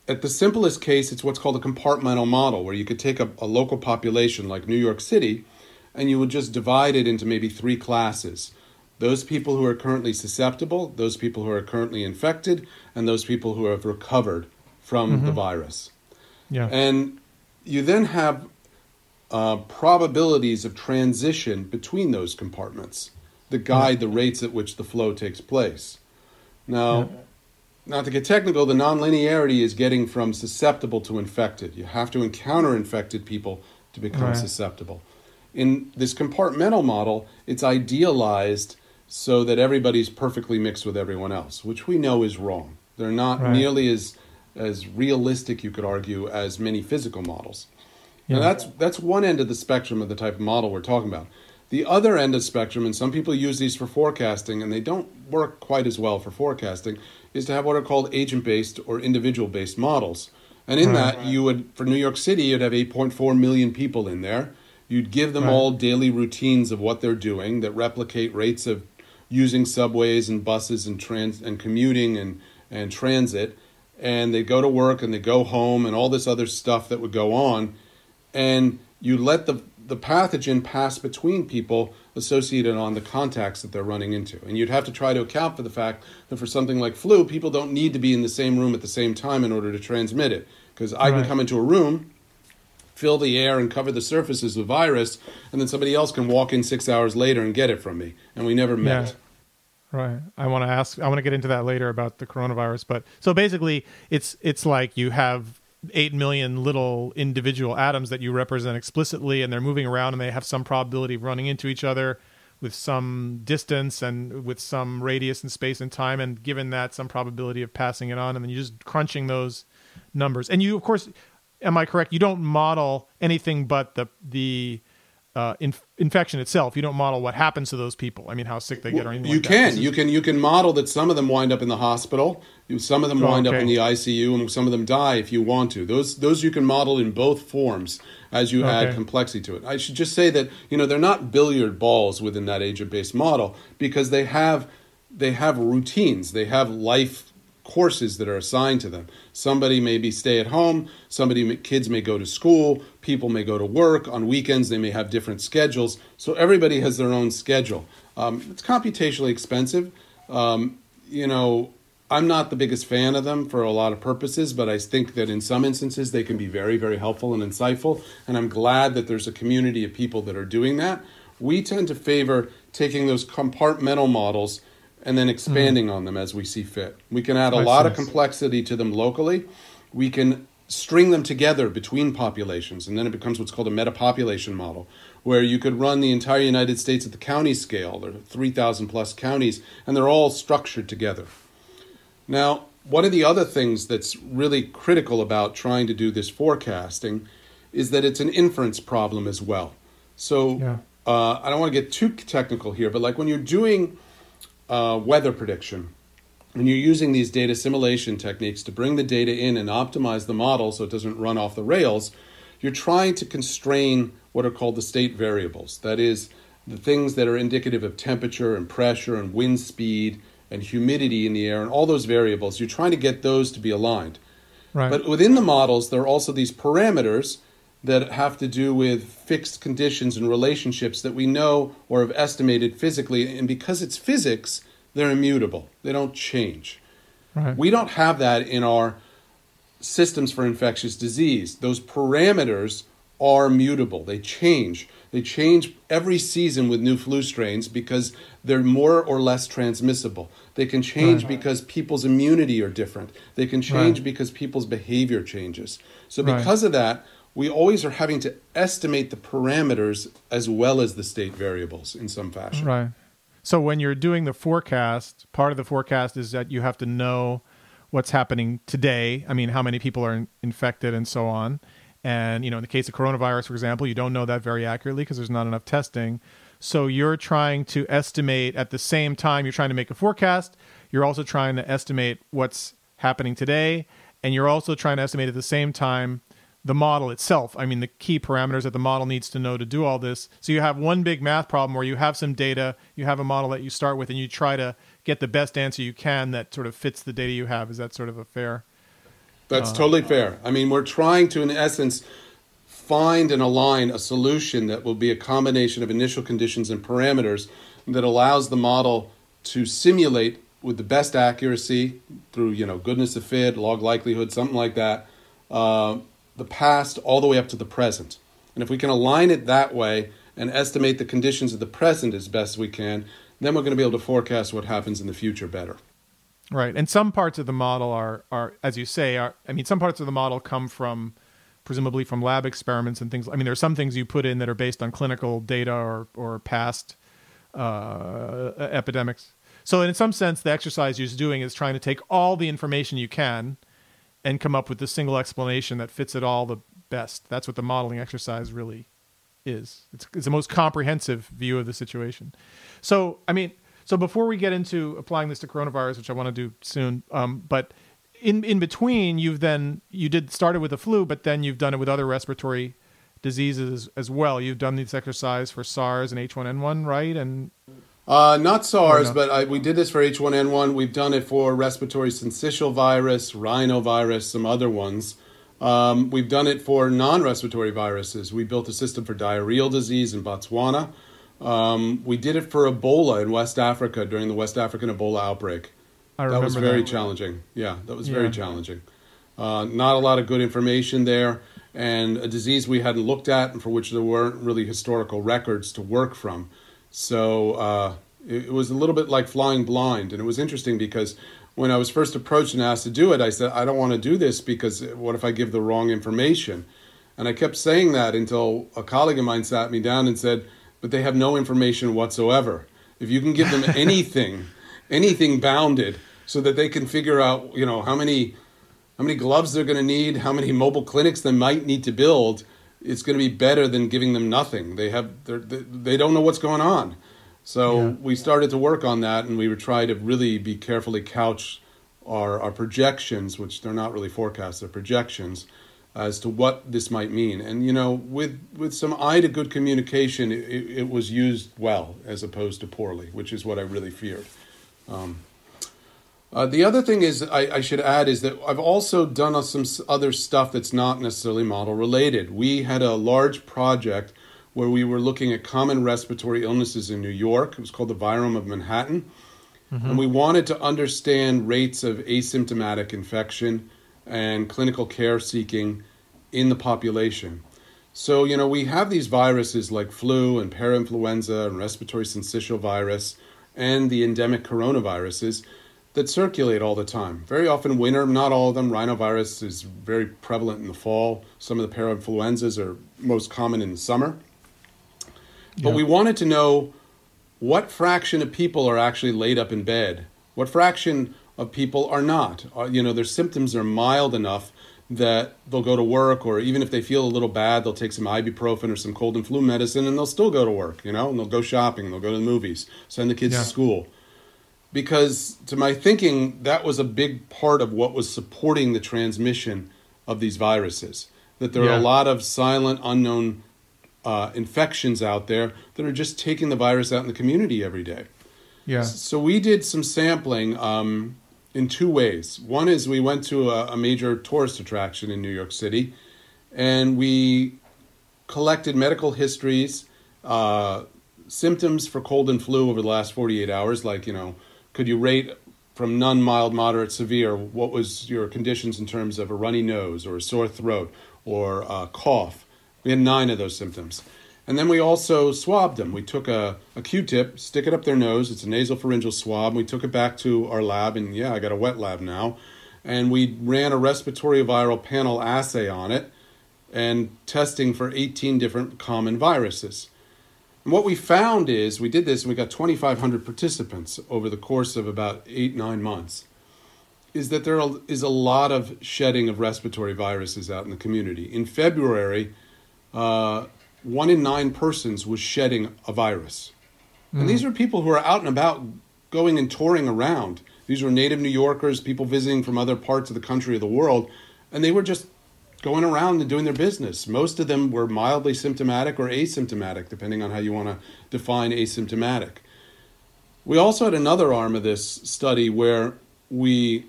at the simplest case, it's what's called a compartmental model, where you could take a, a local population like New York City and you would just divide it into maybe three classes those people who are currently susceptible, those people who are currently infected, and those people who have recovered from the virus. Yeah. And you then have uh, probabilities of transition between those compartments that guide the rates at which the flow takes place. Now, not to get technical, the nonlinearity is getting from susceptible to infected. You have to encounter infected people to become Right. susceptible. In this compartmental model, it's idealized so that everybody's perfectly mixed with everyone else, which we know is wrong. They're not Right. nearly as as realistic, you could argue, as many physical models. Yeah. Now that's that's one end of the spectrum of the type of model we're talking about. The other end of spectrum, and some people use these for forecasting, and they don't work quite as well for forecasting, is to have what are called agent-based or individual-based models. And in Right. that, you would for New York City, you'd have 8.4 million people in there. You'd give them Right. all daily routines of what they're doing that replicate rates of using subways and buses and trans and commuting and and transit. And they go to work and they go home and all this other stuff that would go on. And you let the the pathogen pass between people associated on the contacts that they're running into. And you'd have to try to account for the fact that for something like flu people don't need to be in the same room at the same time in order to transmit it. Because i Right. can come into a room fill the air and cover the surfaces with virus and then somebody else can walk in 6 hours later and get it from me. And we never met. Right. I want to ask. I want to get into that later about the coronavirus. But so basically, it's it's like you have eight million little individual atoms that you represent explicitly, and they're moving around, and they have some probability of running into each other with some distance and with some radius and space and time, and given that some probability of passing it on, and then you're just crunching those numbers. And you, of course, am I correct? You don't model anything but the the uh, inf- infection itself. You don't model what happens to those people. I mean, how sick they get or anything. you like can you can you can model that some of them wind up in the hospital you- some of them Oh, wind up in the ICU and some of them die if you want to those those you can model in both forms as you add complexity to it i should just say that you know they're not billiard balls within that agent based model because they have they have routines they have life courses that are assigned to them somebody maybe stay at home. Somebody kids may go to school. People may go to work. On weekends they may have different schedules. So everybody has their own schedule. Um, it's computationally expensive. Um, you know i'm not the biggest fan of them for a lot of purposes but i think that in some instances they can be very very helpful and insightful. And i'm glad that there's a community of people that are doing that. We tend to favor taking those compartmental models and then expanding on them as we see fit. We can add a I lot see. of complexity to them locally. We can string them together between populations, and then it becomes what's called a metapopulation model, where you could run the entire United States at the county scale. There are 3,000 plus counties, and they're all structured together. Now, one of the other things that's really critical about trying to do this forecasting is that it's an inference problem as well. So, Yeah. uh, I don't want to get too technical here, but like when you're doing uh, weather prediction, and you're using these data simulation techniques to bring the data in and optimize the model so it doesn't run off the rails, you're trying to constrain what are called the state variables. That is, the things that are indicative of temperature and pressure and wind speed and humidity in the air and all those variables. You're trying to get those to be aligned. Right. But within the models, there are also these parameters that have to do with fixed conditions and relationships that we know or have estimated physically. And because it's physics, they're immutable, they don't change. right. We don't have that in our systems for infectious disease. Those parameters are mutable, they change. They change every season with new flu strains because they're more or less transmissible. They can change Right. because people's immunity are different. They can change Right. because people's behavior changes. So, because of that, we always are having to estimate the parameters as well as the state variables in some fashion. Right. So when you're doing the forecast, part of the forecast is that you have to know what's happening today. I mean, how many people are in- infected and so on. And, you know, in the case of coronavirus, for example, you don't know that very accurately because there's not enough testing. So you're trying to estimate at the same time you're trying to make a forecast. You're also trying to estimate what's happening today, and you're also trying to estimate at the same time the model itself. I mean, the key parameters that the model needs to know to do all this. So you have one big math problem where you have some data, you have a model that you start with, and you try to get the best answer you can that sort of fits the data you have. Is that sort of a fair? That's uh, totally fair. I mean, we're trying to, in essence, find and align a solution that will be a combination of initial conditions and parameters that allows the model to simulate with the best accuracy through you know goodness of fit, log likelihood, something like that. Uh, the past all the way up to the present. And if we can align it that way and estimate the conditions of the present as best we can, then we're going to be able to forecast what happens in the future better. Right. And some parts of the model are, are as you say, are I mean, some parts of the model come from presumably from lab experiments and things. I mean, there are some things you put in that are based on clinical data or, or past uh, epidemics. So, in some sense, the exercise you're doing is trying to take all the information you can and come up with the single explanation that fits it all the best. That's what the modeling exercise really is. It's, it's the most comprehensive view of the situation. So, I mean, so before we get into applying this to coronavirus, which I want to do soon, um, but in in between, you've then you did started with the flu, but then you've done it with other respiratory diseases as well. You've done this exercise for SARS and H1N1, right? And uh, not SARS, no? but I, we did this for H1N1. We've done it for respiratory syncytial virus, rhinovirus, some other ones. Um, we've done it for non respiratory viruses. We built a system for diarrheal disease in Botswana. Um, we did it for Ebola in West Africa during the West African Ebola outbreak. I that was very that. challenging. Yeah, that was yeah. very challenging. Uh, not a lot of good information there, and a disease we hadn't looked at and for which there weren't really historical records to work from. So uh, it, it was a little bit like flying blind. And it was interesting because when I was first approached and asked to do it, I said, I don't want to do this because what if I give the wrong information? And I kept saying that until a colleague of mine sat me down and said, But they have no information whatsoever. If you can give them anything, anything bounded, so that they can figure out, you know, how many how many gloves they're going to need, how many mobile clinics they might need to build, it's going to be better than giving them nothing. They have they they don't know what's going on. So yeah. we started to work on that, and we would try to really be carefully couch our our projections, which they're not really forecasts, they're projections, as to what this might mean. And you know, with with some eye to good communication, it, it was used well as opposed to poorly, which is what I really feared. Um, uh, the other thing is I, I, should add is that I've also done some other stuff that's not necessarily model related. We had a large project where we were looking at common respiratory illnesses in New York. It was called the Virome of Manhattan. Mm-hmm. And we wanted to understand rates of asymptomatic infection and clinical care seeking in the population. So, you know, we have these viruses like flu and parainfluenza and respiratory syncytial virus and the endemic coronaviruses that circulate all the time. Very often winter, not all of them. Rhinovirus is very prevalent in the fall. Some of the parainfluenzas are most common in the summer. But yeah. we wanted to know what fraction of people are actually laid up in bed. What fraction of people are not? Uh, you know, their symptoms are mild enough that they'll go to work, or even if they feel a little bad, they'll take some ibuprofen or some cold and flu medicine, and they'll still go to work. You know, and they'll go shopping, they'll go to the movies, send the kids yeah. to school because to my thinking that was a big part of what was supporting the transmission of these viruses that there yeah. are a lot of silent unknown uh, infections out there that are just taking the virus out in the community every day. Yeah. So we did some sampling um, in two ways. One is we went to a, a major tourist attraction in new york city and we collected medical histories uh, symptoms for cold and flu over the last 48 hours like you know could you rate from none, mild, moderate, severe, what was your conditions in terms of a runny nose or a sore throat or a cough? We had nine of those symptoms. And then we also swabbed them. We took a, a Q-tip, stick it up their nose. It's a nasal pharyngeal swab. We took it back to our lab, and yeah, I got a wet lab now. And we ran a respiratory viral panel assay on it and testing for 18 different common viruses. And what we found is we did this and we got 2,500 participants over the course of about eight, nine months. Is that there is a lot of shedding of respiratory viruses out in the community. In February, uh, one in nine persons was shedding a virus. And these are people who are out and about going and touring around. These were native New Yorkers, people visiting from other parts of the country or the world, and they were just going around and doing their business. Most of them were mildly symptomatic or asymptomatic, depending on how you want to define asymptomatic. We also had another arm of this study where we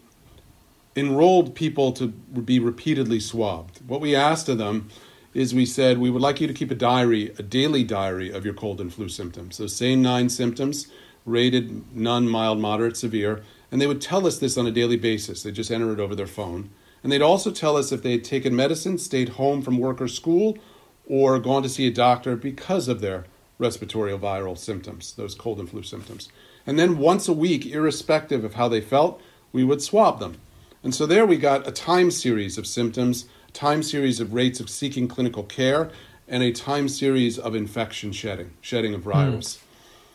enrolled people to be repeatedly swabbed. What we asked of them is we said, we would like you to keep a diary, a daily diary of your cold and flu symptoms. Those same nine symptoms, rated none, mild, moderate, severe. And they would tell us this on a daily basis. They just enter it over their phone. And they'd also tell us if they had taken medicine, stayed home from work or school, or gone to see a doctor because of their respiratory viral symptoms, those cold and flu symptoms. And then once a week, irrespective of how they felt, we would swab them. And so there we got a time series of symptoms, time series of rates of seeking clinical care, and a time series of infection shedding, shedding of virus.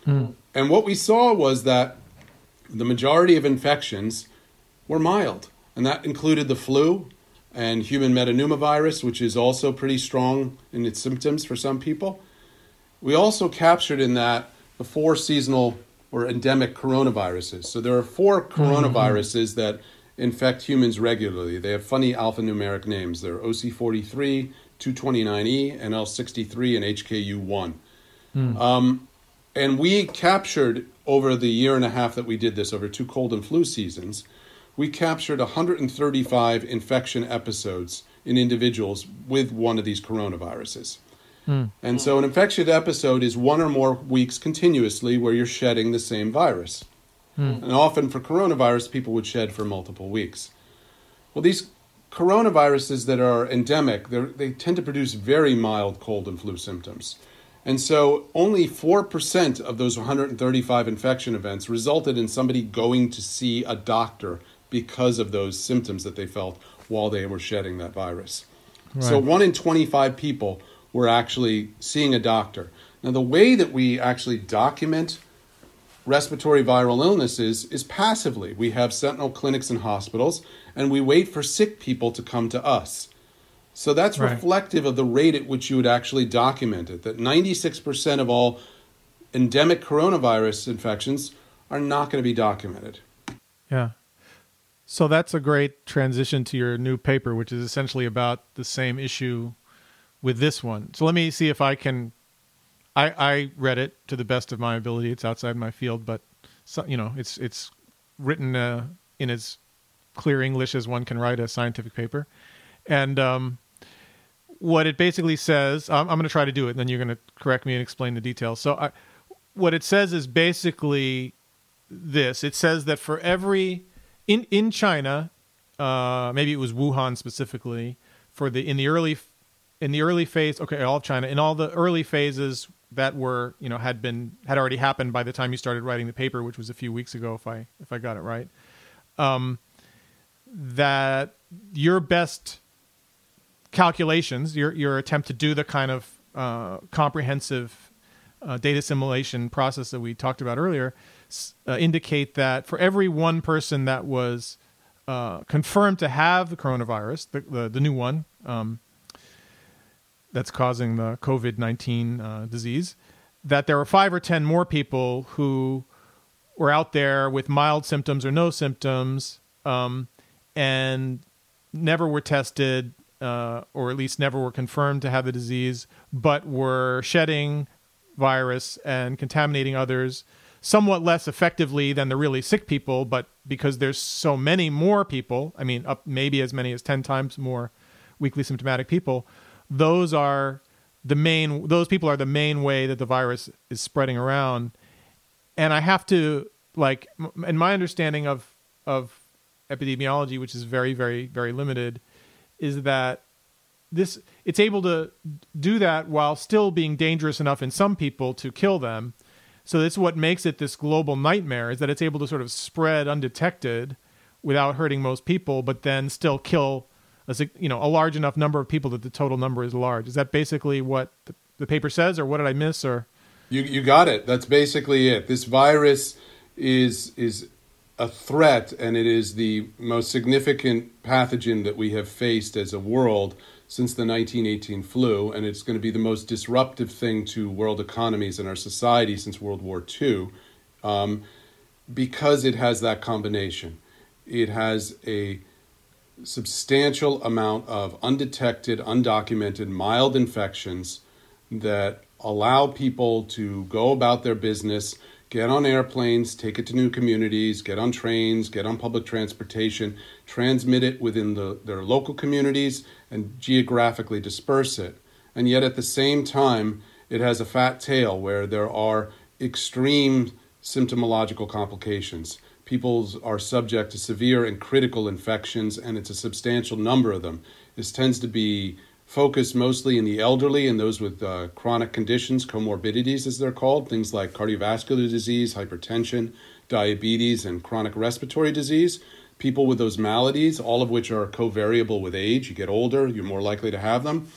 Mm. And what we saw was that the majority of infections were mild, and that included the flu and human metapneumovirus, which is also pretty strong in its symptoms for some people. We also captured in that the four seasonal or endemic coronaviruses. So there are four coronaviruses mm-hmm. that infect humans regularly. They have funny alphanumeric names. They're OC43, 229E, and L63 and HKU1. Mm. Um, and we captured over the year and a half that we did this, over two cold and flu seasons, we captured 135 infection episodes in individuals with one of these coronaviruses. Mm. And so an infection episode is one or more weeks continuously where you're shedding the same virus. Mm. And often for coronavirus, people would shed for multiple weeks. Well, these coronaviruses that are endemic, they tend to produce very mild cold and flu symptoms. And so only 4% of those 135 infection events resulted in somebody going to see a doctor because of those symptoms that they felt while they were shedding that virus. Right. So one in 25 people we're actually seeing a doctor. Now, the way that we actually document respiratory viral illnesses is passively. We have sentinel clinics and hospitals, and we wait for sick people to come to us. So that's right. reflective of the rate at which you would actually document it. That 96% of all endemic coronavirus infections are not going to be documented. Yeah. So that's a great transition to your new paper, which is essentially about the same issue with this one. So let me see if I can. I I read it to the best of my ability. It's outside my field, but so, you know, it's it's written uh, in as clear English as one can write a scientific paper, and um, what it basically says. I'm, I'm going to try to do it, and then you're going to correct me and explain the details. So I, what it says is basically this. It says that for every in in China, uh, maybe it was Wuhan specifically, for the in the early in the early phase, okay, all of China, in all the early phases that were, you know, had been had already happened by the time you started writing the paper, which was a few weeks ago, if I if I got it right. Um, that your best calculations, your your attempt to do the kind of uh, comprehensive uh, data assimilation process that we talked about earlier, uh, indicate that for every one person that was uh, confirmed to have the coronavirus, the the, the new one. Um, that's causing the COVID 19 uh, disease, that there were five or 10 more people who were out there with mild symptoms or no symptoms um, and never were tested, uh, or at least never were confirmed to have the disease, but were shedding virus and contaminating others somewhat less effectively than the really sick people, but because there's so many more people, I mean, up maybe as many as 10 times more weekly symptomatic people, those are the main those people are the main way that the virus is spreading around. And i have to like in my understanding of of epidemiology which is very very very limited is that this it's able to do that while still being dangerous enough in some people to kill them so that's what makes it this global nightmare is that it's able to sort of spread undetected without hurting most people but then still kill a you know a large enough number of people that the total number is large. Is that basically what the, the paper says, or what did I miss? Or you you got it. That's basically it. This virus is is a threat, and it is the most significant pathogen that we have faced as a world since the 1918 flu, and it's going to be the most disruptive thing to world economies and our society since World War II, um, because it has that combination. It has a substantial amount of undetected, undocumented, mild infections that allow people to go about their business, get on airplanes, take it to new communities, get on trains, get on public transportation, transmit it within the, their local communities, and geographically disperse it. And yet at the same time, it has a fat tail where there are extreme symptomological complications. People are subject to severe and critical infections, and it's a substantial number of them. This tends to be focused mostly in the elderly and those with uh, chronic conditions, comorbidities as they're called, things like cardiovascular disease, hypertension, diabetes, and chronic respiratory disease. People with those maladies, all of which are covariable with age, you get older, you're more likely to have them,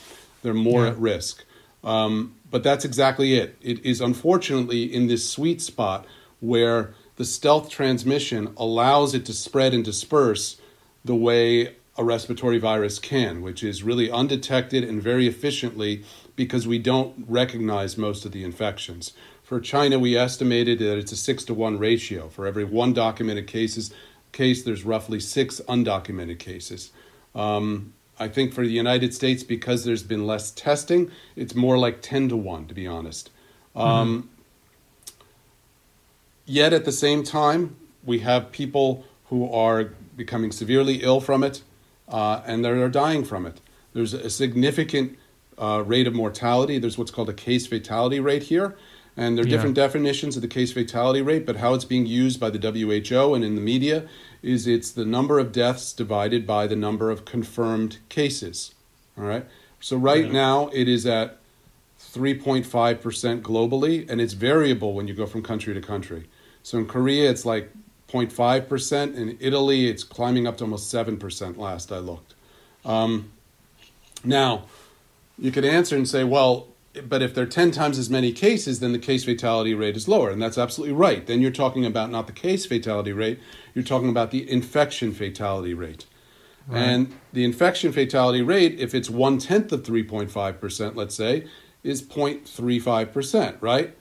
they're more yeah. at risk. Um, but that's exactly it. It is unfortunately in this sweet spot where the stealth transmission allows it to spread and disperse the way a respiratory virus can, which is really undetected and very efficiently because we don't recognize most of the infections. For China, we estimated that it's a six to one ratio. For every one documented cases, case, there's roughly six undocumented cases. Um, I think for the United States, because there's been less testing, it's more like 10 to 1, to be honest. Um, mm-hmm. Yet at the same time, we have people who are becoming severely ill from it uh, and they're dying from it. There's a significant uh, rate of mortality. There's what's called a case fatality rate here. And there are yeah. different definitions of the case fatality rate, but how it's being used by the WHO and in the media is it's the number of deaths divided by the number of confirmed cases. All right. So right yeah. now it is at 3.5% globally, and it's variable when you go from country to country. So in Korea, it's like 0.5%. In Italy, it's climbing up to almost 7% last I looked. Um, now, you could answer and say, well, but if there are 10 times as many cases, then the case fatality rate is lower. And that's absolutely right. Then you're talking about not the case fatality rate, you're talking about the infection fatality rate. Right. And the infection fatality rate, if it's one tenth of 3.5%, let's say, is 0.35%, right?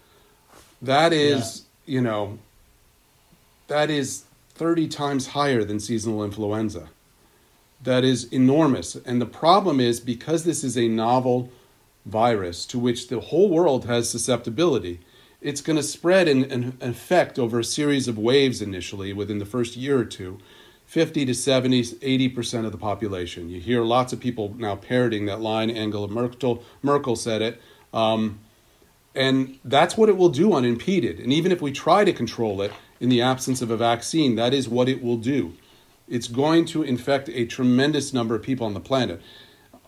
That is, yeah. you know, that is 30 times higher than seasonal influenza. That is enormous. And the problem is because this is a novel virus to which the whole world has susceptibility, it's going to spread and, affect over a series of waves initially within the first year or two. 50 to 70, 80% of the population. You hear lots of people now parroting that line. Angela Merkel, Merkel said it. Um, and that's what it will do unimpeded. And even if we try to control it, in the absence of a vaccine, that is what it will do. It's going to infect a tremendous number of people on the planet.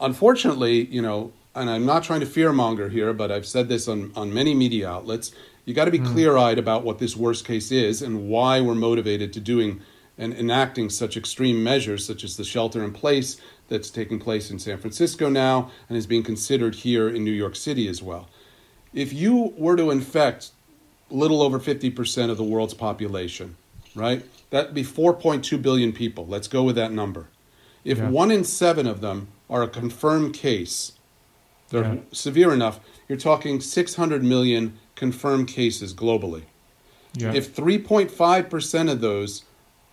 Unfortunately, you know, and I'm not trying to fearmonger here, but I've said this on, on many media outlets. You got to be mm. clear eyed about what this worst case is and why we're motivated to doing and enacting such extreme measures, such as the shelter in place that's taking place in San Francisco now and is being considered here in New York City as well. If you were to infect little over 50% of the world's population, right? That'd be 4.2 billion people. Let's go with that number. If yeah. one in seven of them are a confirmed case, they're yeah. severe enough, you're talking 600 million confirmed cases globally. Yeah. If 3.5% of those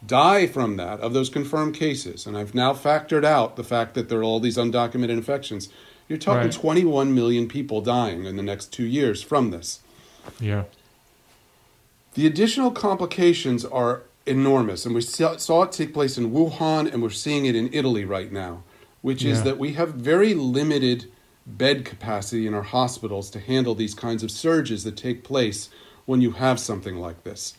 die from that, of those confirmed cases, and I've now factored out the fact that there are all these undocumented infections, you're talking right. 21 million people dying in the next two years from this. Yeah. The additional complications are enormous, and we saw it take place in Wuhan, and we're seeing it in Italy right now, which yeah. is that we have very limited bed capacity in our hospitals to handle these kinds of surges that take place when you have something like this.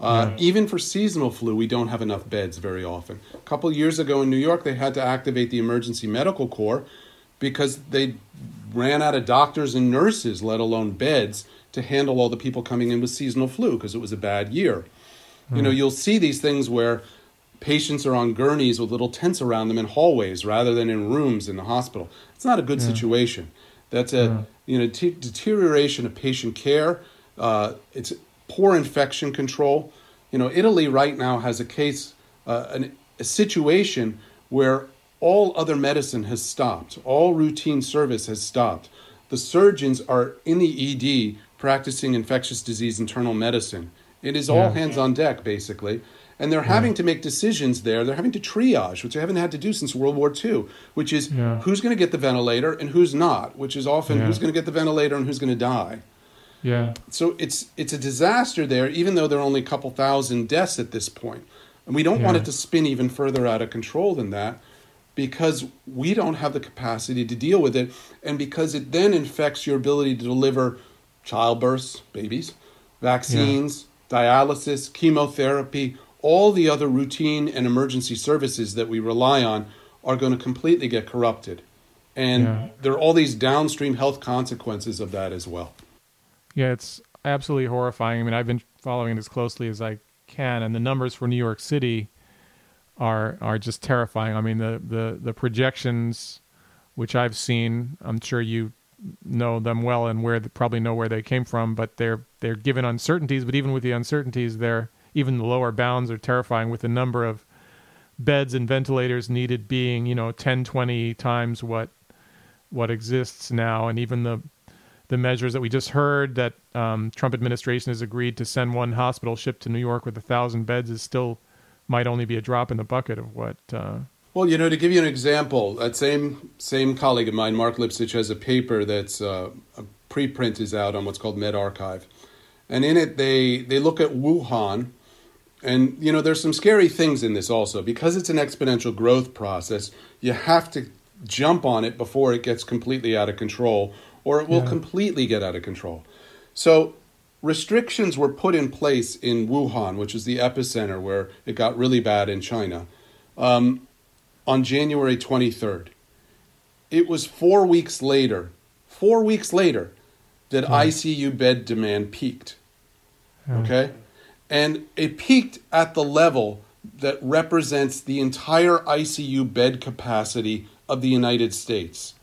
Uh, yeah. Even for seasonal flu, we don't have enough beds very often. A couple years ago in New York, they had to activate the emergency medical corps because they ran out of doctors and nurses, let alone beds, to handle all the people coming in with seasonal flu because it was a bad year. Mm. You know, hmm. you'll see these things where patients are on gurneys with little tents around them in hallways rather than in rooms in the hospital. It's not a good yeah. situation. That's a yeah. you know t- deterioration of patient care. Uh, it's poor infection control. You know, Italy right now has a case, uh, an, a situation where all other medicine has stopped. All routine service has stopped. The surgeons are in the ED practicing infectious disease internal medicine. It is all Yeah. hands on deck, basically. And they're having to make decisions there. They're having to triage, which they haven't had to do since World War II, which is Yeah. who's going to get the ventilator and who's not, which is often Yeah. who's going to get the ventilator and who's going to die. Yeah. So it's it's a disaster there, even though there are only a couple thousand deaths at this point. And we don't want it to spin even further out of control than that because we don't have the capacity to deal with it and because it then infects your ability to deliver childbirths, babies, vaccines, dialysis, chemotherapy, all the other routine and emergency services that we rely on are going to completely get corrupted. And Yeah. there are all these downstream health consequences of that as well. Yeah, it's absolutely horrifying. I mean, I've been following it as closely as I can, and the numbers for New York City are are just terrifying. I mean, the the the projections, which I've seen, I'm sure you know them well and where probably know where they came from, but they're they're given uncertainties. But even with the uncertainties, they're even the lower bounds are terrifying. With the number of beds and ventilators needed being, you know, 10, 20 times what what exists now, and even the the measures that we just heard that um, Trump administration has agreed to send one hospital ship to New York with a thousand beds is still might only be a drop in the bucket of what. Uh, Well, you know, to give you an example, that same same colleague of mine, Marc Lipsitch, has a paper that's uh, a preprint is out on what's called medRxiv, and in it they they look at Wuhan, and you know, there's some scary things in this also because it's an exponential growth process. You have to jump on it before it gets completely out of control, or it will Yeah. completely get out of control. So restrictions were put in place in Wuhan, which is the epicenter where it got really bad in China, um, on January 23rd. It was four weeks later, four weeks later, that ICU bed demand peaked. Okay? And it peaked at the level that represents the entire ICU bed capacity of the United States.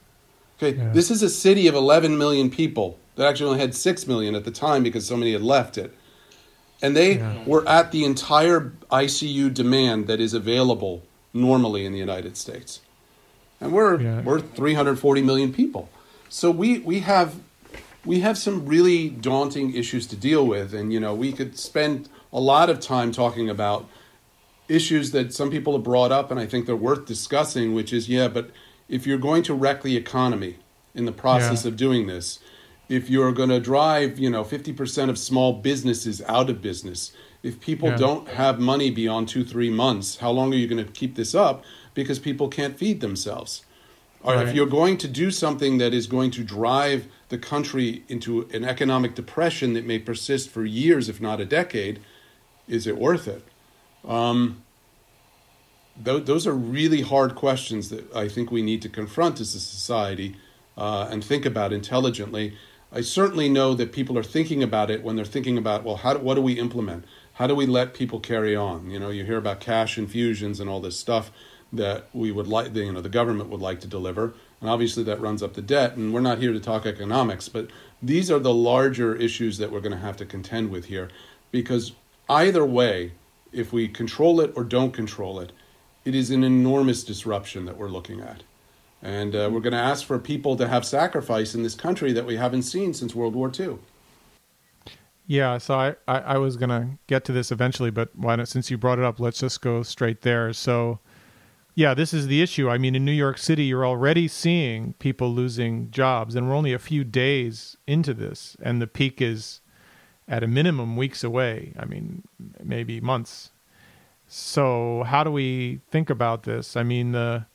Okay, Yeah. this is a city of 11 million people that actually only had 6 million at the time because so many had left it. And they Yeah. were at the entire ICU demand that is available normally in the United States. And we're Yeah. we're 340 million people. So we we have we have some really daunting issues to deal with and you know, we could spend a lot of time talking about issues that some people have brought up, and I think they're worth discussing, which is yeah, but if you're going to wreck the economy in the process Yeah. of doing this, if you're going to drive, you know, 50% of small businesses out of business, if people Yeah. don't have money beyond two, three months, how long are you going to keep this up? Because people can't feed themselves. Or if you're going to do something that is going to drive the country into an economic depression that may persist for years, if not a decade, is it worth it? Um, tho- those are really hard questions that I think we need to confront as a society uh, and think about intelligently. I certainly know that people are thinking about it when they're thinking about, well, how do, what do we implement? How do we let people carry on? You know, you hear about cash infusions and all this stuff that we would like, you know, the government would like to deliver, and obviously that runs up the debt. And we're not here to talk economics, but these are the larger issues that we're going to have to contend with here, because either way, if we control it or don't control it, it is an enormous disruption that we're looking at. And uh, we're going to ask for people to have sacrifice in this country that we haven't seen since World War II. yeah, so I, I, I was gonna get to this eventually, but why don't, since you brought it up, let's just go straight there. So, yeah, this is the issue. I mean, in New York City, you're already seeing people losing jobs, and we're only a few days into this, and the peak is at a minimum weeks away. I mean, maybe months. So, how do we think about this? I mean, the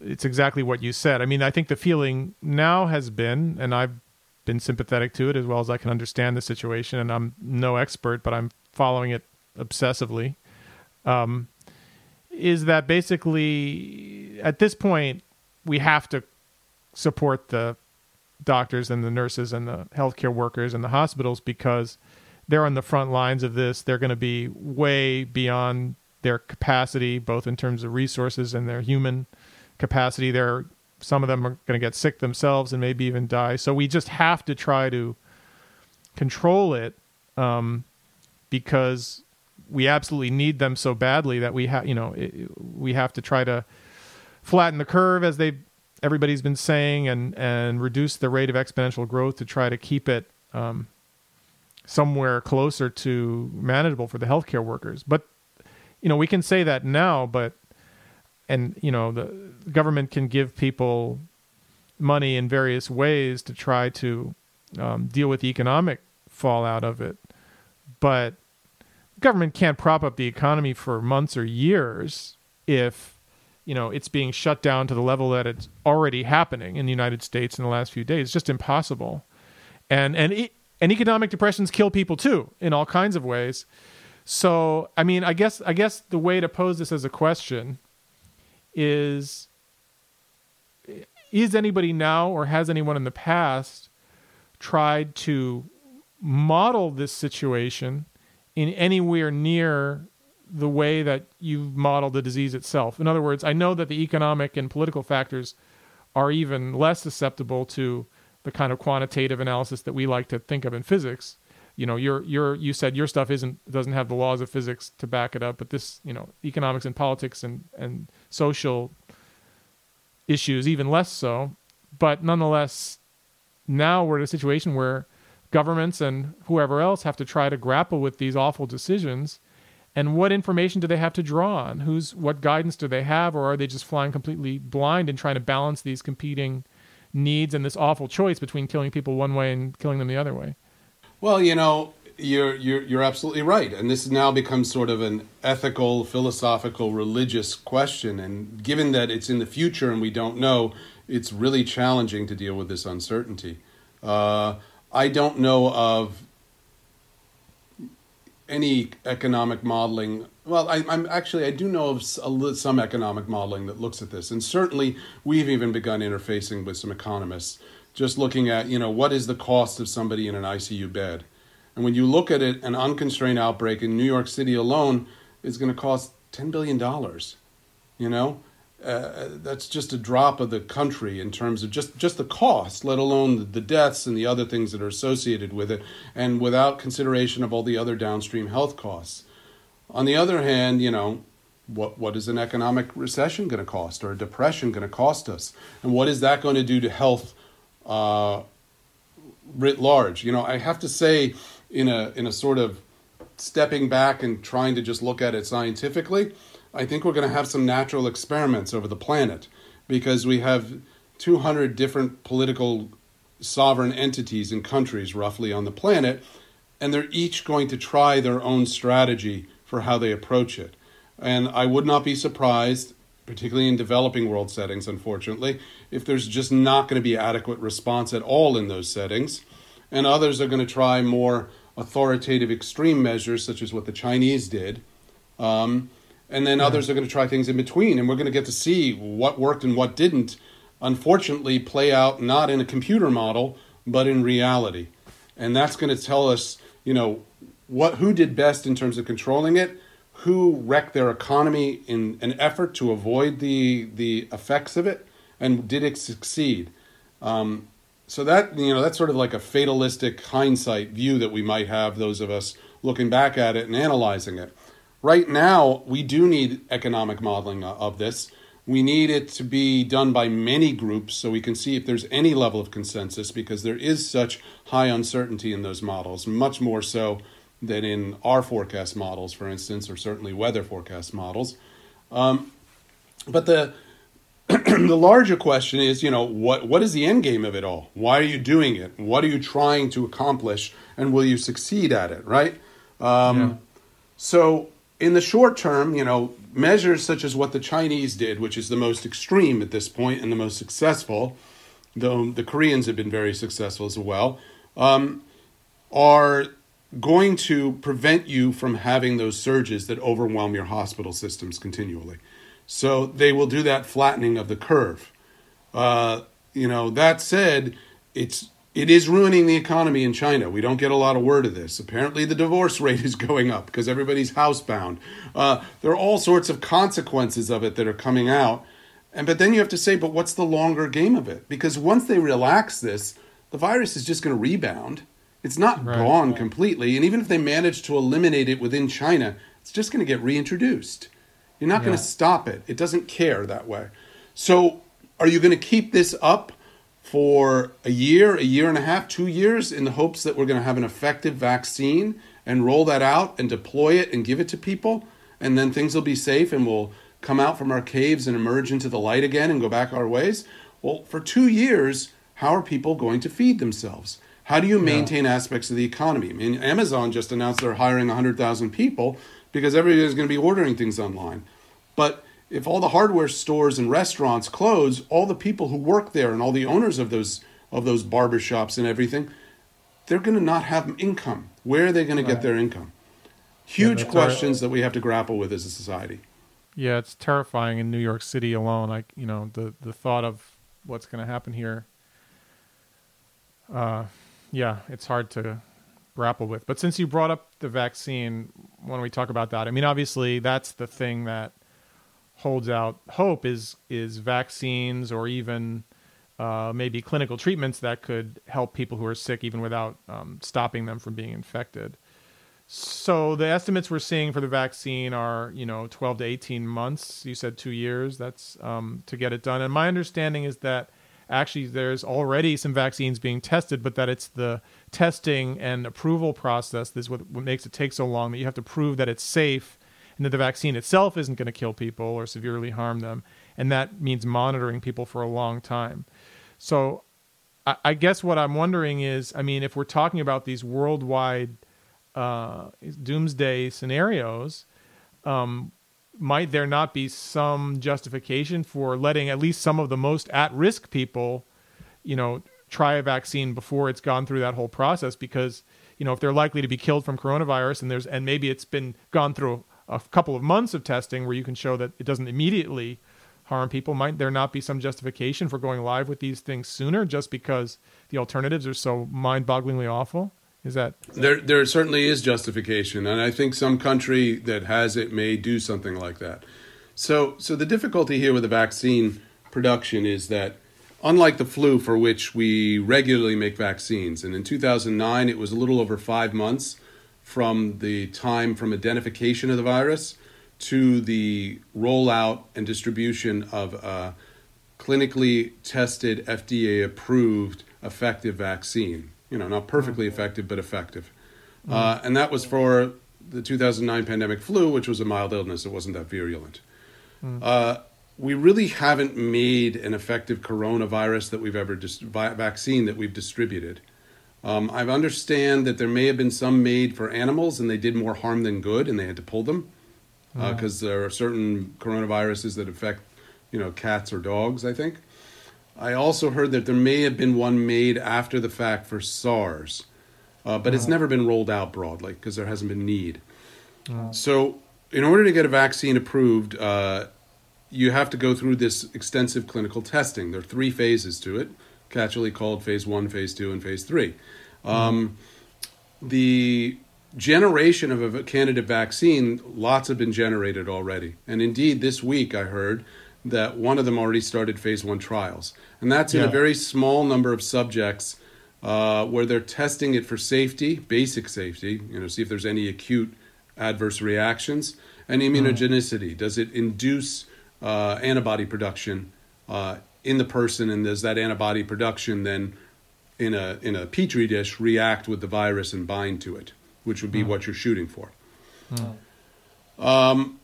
it's exactly what you said. I mean, I think the feeling now has been, and I've been sympathetic to it as well as I can understand the situation, and I'm no expert, but I'm following it obsessively. Um, is that basically at this point we have to support the doctors and the nurses and the healthcare workers and the hospitals because they're on the front lines of this. They're going to be way beyond their capacity, both in terms of resources and their human capacity. They're some of them are going to get sick themselves and maybe even die. So we just have to try to control it um, because we absolutely need them so badly that we have, you know, it, we have to try to flatten the curve as they everybody's been saying and and reduce the rate of exponential growth to try to keep it um, somewhere closer to manageable for the healthcare workers. But you know, we can say that now, but and you know, the government can give people money in various ways to try to um, deal with the economic fallout of it. But government can't prop up the economy for months or years if you know it's being shut down to the level that it's already happening in the United States in the last few days. It's just impossible. And and and economic depressions kill people too in all kinds of ways. So, I mean, I guess I guess the way to pose this as a question is is anybody now or has anyone in the past tried to model this situation in anywhere near the way that you've modeled the disease itself. In other words, I know that the economic and political factors are even less susceptible to the kind of quantitative analysis that we like to think of in physics. You know, your your you said your stuff isn't doesn't have the laws of physics to back it up, but this, you know, economics and politics and and social issues even less so. But nonetheless, now we're in a situation where governments and whoever else have to try to grapple with these awful decisions. And what information do they have to draw on? Who's what guidance do they have? Or are they just flying completely blind and trying to balance these competing needs and this awful choice between killing people one way and killing them the other way? Well you know you're you're you're absolutely right. And this now becomes sort of an ethical philosophical religious question. And given that it's in the future and we don't know it's really challenging to deal with this uncertainty. Uh, i don't know of any economic modeling. Well, I, am actually I do know of some economic modeling that looks at this, and certainly we've even begun interfacing with some economists, just looking at you know what is the cost of somebody in an ICU bed, and when you look at it, an unconstrained outbreak in New York City alone is going to cost ten billion dollars, you know, uh, that's just a drop of the country in terms of just, just the cost, let alone the, the, deaths and the other things that are associated with it, and without consideration of all the other downstream health costs. On the other hand, you know, what, what is an economic recession going to cost or a depression going to cost us? And what is that going to do to health uh, writ large? You know, I have to say, in a, in a sort of stepping back and trying to just look at it scientifically, I think we're going to have some natural experiments over the planet because we have 200 different political sovereign entities and countries roughly on the planet, and they're each going to try their own strategy for how they approach it. And I would not be surprised, particularly in developing world settings, unfortunately, if there's just not going to be adequate response at all in those settings. And others are going to try more authoritative extreme measures, such as what the Chinese did. Um, and then yeah. others are going to try things in between and we're going to get to see what worked and what didn't unfortunately play out not in a computer model but in reality and that's going to tell us you know what who did best in terms of controlling it who wrecked their economy in an effort to avoid the the effects of it and did it succeed um, so that you know that's sort of like a fatalistic hindsight view that we might have those of us looking back at it and analyzing it Right now, we do need economic modeling of this. We need it to be done by many groups so we can see if there's any level of consensus because there is such high uncertainty in those models, much more so than in our forecast models, for instance, or certainly weather forecast models. Um, but the the larger question is, you know, what what is the end game of it all? Why are you doing it? What are you trying to accomplish, and will you succeed at it? Right. Um, yeah. So in the short term, you know, measures such as what the Chinese did, which is the most extreme at this point and the most successful, though the Koreans have been very successful as well, um, are going to prevent you from having those surges that overwhelm your hospital systems continually. So they will do that flattening of the curve. Uh, you know, that said, it's it is ruining the economy in China. We don't get a lot of word of this. Apparently, the divorce rate is going up because everybody's housebound. Uh, there are all sorts of consequences of it that are coming out. And but then you have to say, but what's the longer game of it? Because once they relax this, the virus is just going to rebound. It's not right, gone right. completely, and even if they manage to eliminate it within China, it's just going to get reintroduced. You're not yeah. going to stop it. It doesn't care that way. So, are you going to keep this up for a year, a year and a half, two years in the hopes that we're going to have an effective vaccine and roll that out and deploy it and give it to people? And then things will be safe and we'll come out from our caves and emerge into the light again and go back our ways? Well, for two years, how are people going to feed themselves? How do you maintain yeah. aspects of the economy? I mean, Amazon just announced they're hiring 100,000 people because everybody's going to be ordering things online. But if all the hardware stores and restaurants close, all the people who work there and all the owners of those of those barbershops and everything, they're going to not have income. Where are they going to get their income? Huge yeah, questions that we have to grapple with as a society. Yeah, it's terrifying in New York City alone. Like you know, the the thought of what's going to happen here. Uh, yeah, it's hard to grapple with. But since you brought up the vaccine, when we talk about that, I mean, obviously that's the thing that holds out hope is is vaccines or even uh, maybe clinical treatments that could help people who are sick even without um, stopping them from being infected. So the estimates we're seeing for the vaccine are, you know, 12 to 18 months. You said two years. That's um, to get it done. And my understanding is that actually there's already some vaccines being tested, but that it's the testing and approval process that's what, what makes it take so long that you have to prove that it's safe and that the vaccine itself isn't going to kill people or severely harm them. And that means monitoring people for a long time. So I, I guess what I'm wondering is I mean, if we're talking about these worldwide uh, doomsday scenarios, um, might there not be some justification for letting at least some of the most at-risk people, you know, try a vaccine before it's gone through that whole process? Because you know, if they're likely to be killed from coronavirus, and there's and maybe it's been gone through a couple of months of testing where you can show that it doesn't immediately harm people, might there not be some justification for going live with these things sooner, just because the alternatives are so mind-bogglingly awful? Is that there? There certainly is justification, and I think some country that has it may do something like that. So, so the difficulty here with the vaccine production is that, unlike the flu, for which we regularly make vaccines, and in 2009 it was a little over five months from the time from identification of the virus to the rollout and distribution of a clinically tested, FDA approved effective vaccine you know, not perfectly mm-hmm. effective, but effective. Uh, and that was for the 2009 pandemic flu, which was a mild illness. It wasn't that virulent. Mm. Uh, we really haven't made an effective coronavirus that we've ever dis- vaccine that we've distributed. Um, I understand that there may have been some made for animals, and they did more harm than good, and they had to pull them because uh, there are certain coronaviruses that affect, you know, cats or dogs. I think. I also heard that there may have been one made after the fact for SARS, uh, but it's never been rolled out broadly because there hasn't been need. So, in order to get a vaccine approved, uh, you have to go through this extensive clinical testing. There are three phases to it, catchily called phase one, phase two, and phase three. Um, the generation of a candidate vaccine, lots have been generated already. And indeed, this week I heard that one of them already started phase one trials. And that's in yeah. a very small number of subjects uh, where they're testing it for safety, basic safety, you know, see if there's any acute adverse reactions, and immunogenicity. Mm. Does it induce uh, antibody production uh, in the person, and does that antibody production then in a, in a petri dish react with the virus and bind to it, which would be mm. what you're shooting for? Mm. Um,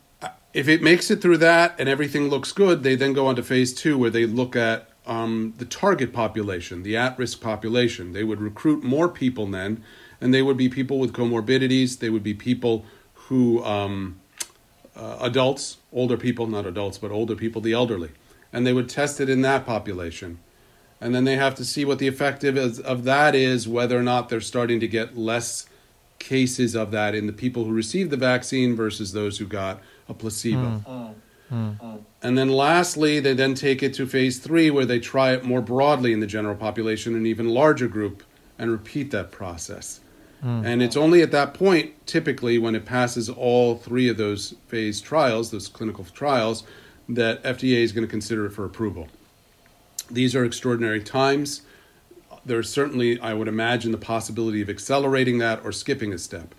if it makes it through that and everything looks good, they then go on to phase two where they look at um, the target population, the at risk population. They would recruit more people then, and they would be people with comorbidities. They would be people who, um, uh, adults, older people, not adults, but older people, the elderly. And they would test it in that population. And then they have to see what the effect of that is, whether or not they're starting to get less cases of that in the people who received the vaccine versus those who got a placebo. Mm. Mm. And then lastly, they then take it to phase three where they try it more broadly in the general population, an even larger group, and repeat that process. Mm. And it's only at that point, typically, when it passes all three of those phase trials, those clinical trials, that FDA is going to consider it for approval. These are extraordinary times. There's certainly, I would imagine, the possibility of accelerating that or skipping a step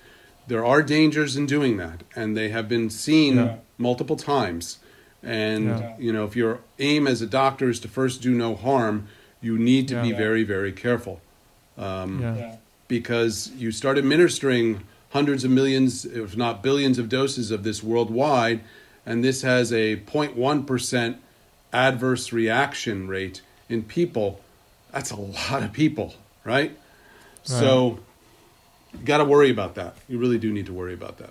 there are dangers in doing that, and they have been seen yeah. multiple times And Yeah. you know, if your aim as a doctor is to first do no harm, you need to be Yeah. very, very careful Um, yeah. because you start administering hundreds of millions, if not billions, of doses of this worldwide, and this has a 0.1% adverse reaction rate in people. That's a lot of people, right? So, you got to worry about that. You really do need to worry about that.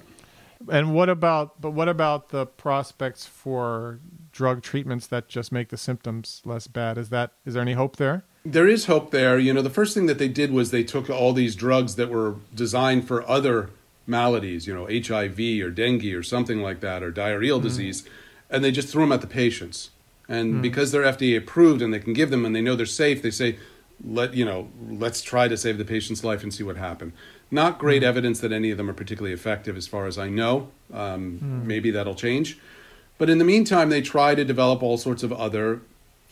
And what about but what about the prospects for drug treatments that just make the symptoms less bad? Is that is there any hope there? There is hope there. You know, the first thing that they did was they took all these drugs that were designed for other maladies, you know, HIV or dengue or something like that, or diarrheal mm. disease, and they just threw them at the patients. And mm. because they're FDA approved and they can give them and they know they're safe, they say, let you know, let's try to save the patient's life and see what happened. Not great evidence that any of them are particularly effective, as far as I know. Um, Maybe that'll change. But in the meantime, they try to develop all sorts of other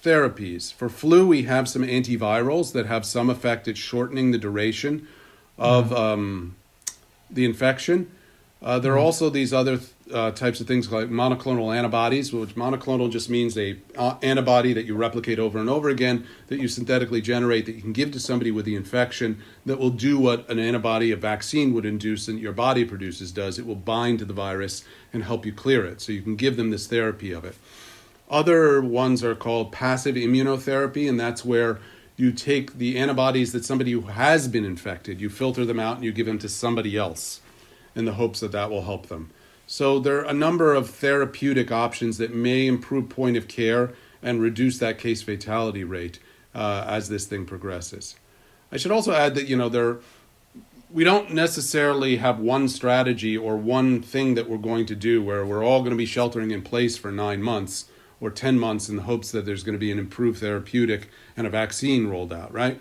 therapies. For flu, we have some antivirals that have some effect at shortening the duration of um, the infection. Uh, there are also these other uh, types of things like monoclonal antibodies, which monoclonal just means a uh, antibody that you replicate over and over again that you synthetically generate that you can give to somebody with the infection that will do what an antibody, a vaccine would induce and your body produces does. It will bind to the virus and help you clear it. So you can give them this therapy of it. Other ones are called passive immunotherapy, and that's where you take the antibodies that somebody who has been infected, you filter them out and you give them to somebody else in the hopes that that will help them. So there are a number of therapeutic options that may improve point of care and reduce that case fatality rate uh, as this thing progresses. I should also add that you know there we don't necessarily have one strategy or one thing that we're going to do where we're all going to be sheltering in place for nine months or 10 months in the hopes that there's going to be an improved therapeutic and a vaccine rolled out, right?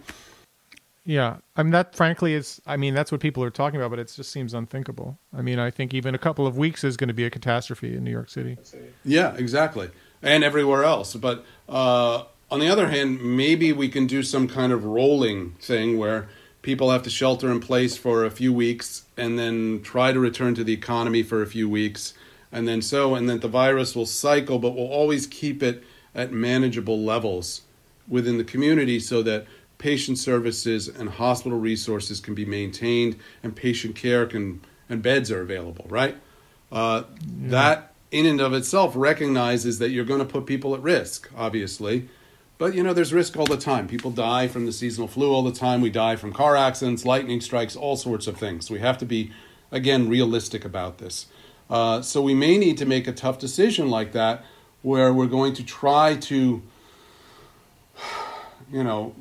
Yeah, I mean that. Frankly, is I mean that's what people are talking about, but it just seems unthinkable. I mean, I think even a couple of weeks is going to be a catastrophe in New York City. Yeah, exactly. And everywhere else. But uh, on the other hand, maybe we can do some kind of rolling thing where people have to shelter in place for a few weeks and then try to return to the economy for a few weeks. And then so, and then the virus will cycle, but we'll always keep it at manageable levels within the community so that patient services and hospital resources can be maintained and patient care can and beds are available, right? Uh, That in and of itself recognizes that you're going to put people at risk, obviously. But you know, there's risk all the time. People die from the seasonal flu all the time. We die from car accidents, lightning strikes, all sorts of things. We have to be, again, realistic about this. Uh, so we may need to make a tough decision like that, where we're going to try to, you know,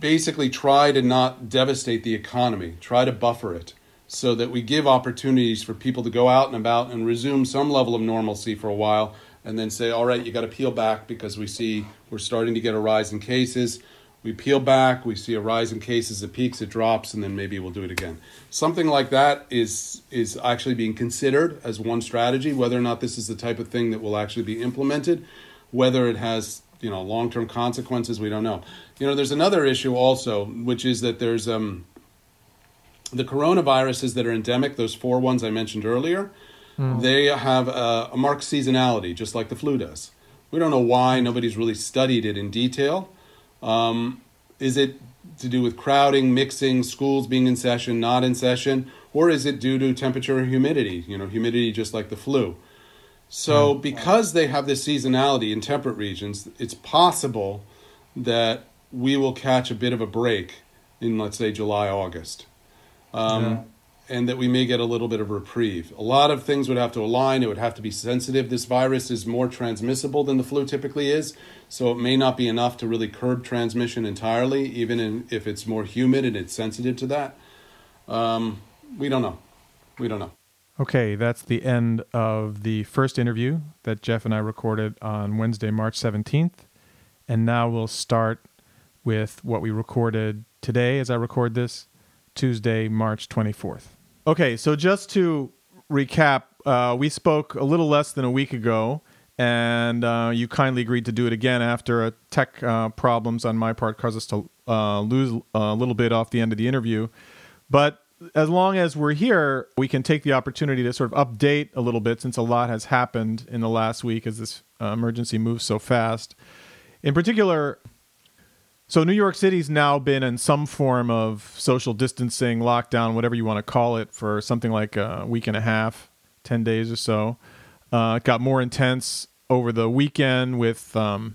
basically try to not devastate the economy, try to buffer it so that we give opportunities for people to go out and about and resume some level of normalcy for a while and then say, all right, you got to peel back because we see we're starting to get a rise in cases. We peel back, we see a rise in cases, it peaks, it drops, and then maybe we'll do it again. Something like that is is actually being considered as one strategy. Whether or not this is the type of thing that will actually be implemented, whether it has you know long term consequences, we don't know. You know, there's another issue also, which is that there's um, the coronaviruses that are endemic, those four ones I mentioned earlier, they have a, a marked seasonality, just like the flu does. We don't know why. Nobody's really studied it in detail. Um, is it to do with crowding, mixing, schools being in session, not in session, or is it due to temperature and humidity? You know, humidity just like the flu. So, because they have this seasonality in temperate regions, it's possible that we will catch a bit of a break in, let's say, July, August. Um, And that we may get a little bit of reprieve. A lot of things would have to align. It would have to be sensitive. This virus is more transmissible than the flu typically is, so it may not be enough to really curb transmission entirely, even in, if it's more humid and it's sensitive to that. Um, we don't know. We don't know. Okay, that's the end of the first interview that Jeff and I recorded on Wednesday, March 17th. And now we'll start with what we recorded today as I record this, Tuesday, March 24th. Okay, so just to recap, uh, we spoke a little less than a week ago, and uh, you kindly agreed to do it again after a tech uh, problems on my part caused us to uh, lose a little bit off the end of the interview. But as long as we're here, we can take the opportunity to sort of update a little bit since a lot has happened in the last week as this uh, emergency moves so fast. In particular, so New York City's now been in some form of social distancing, lockdown, whatever you want to call it, for something like a week and a half, 10 days or so. Uh, it got more intense over the weekend with um,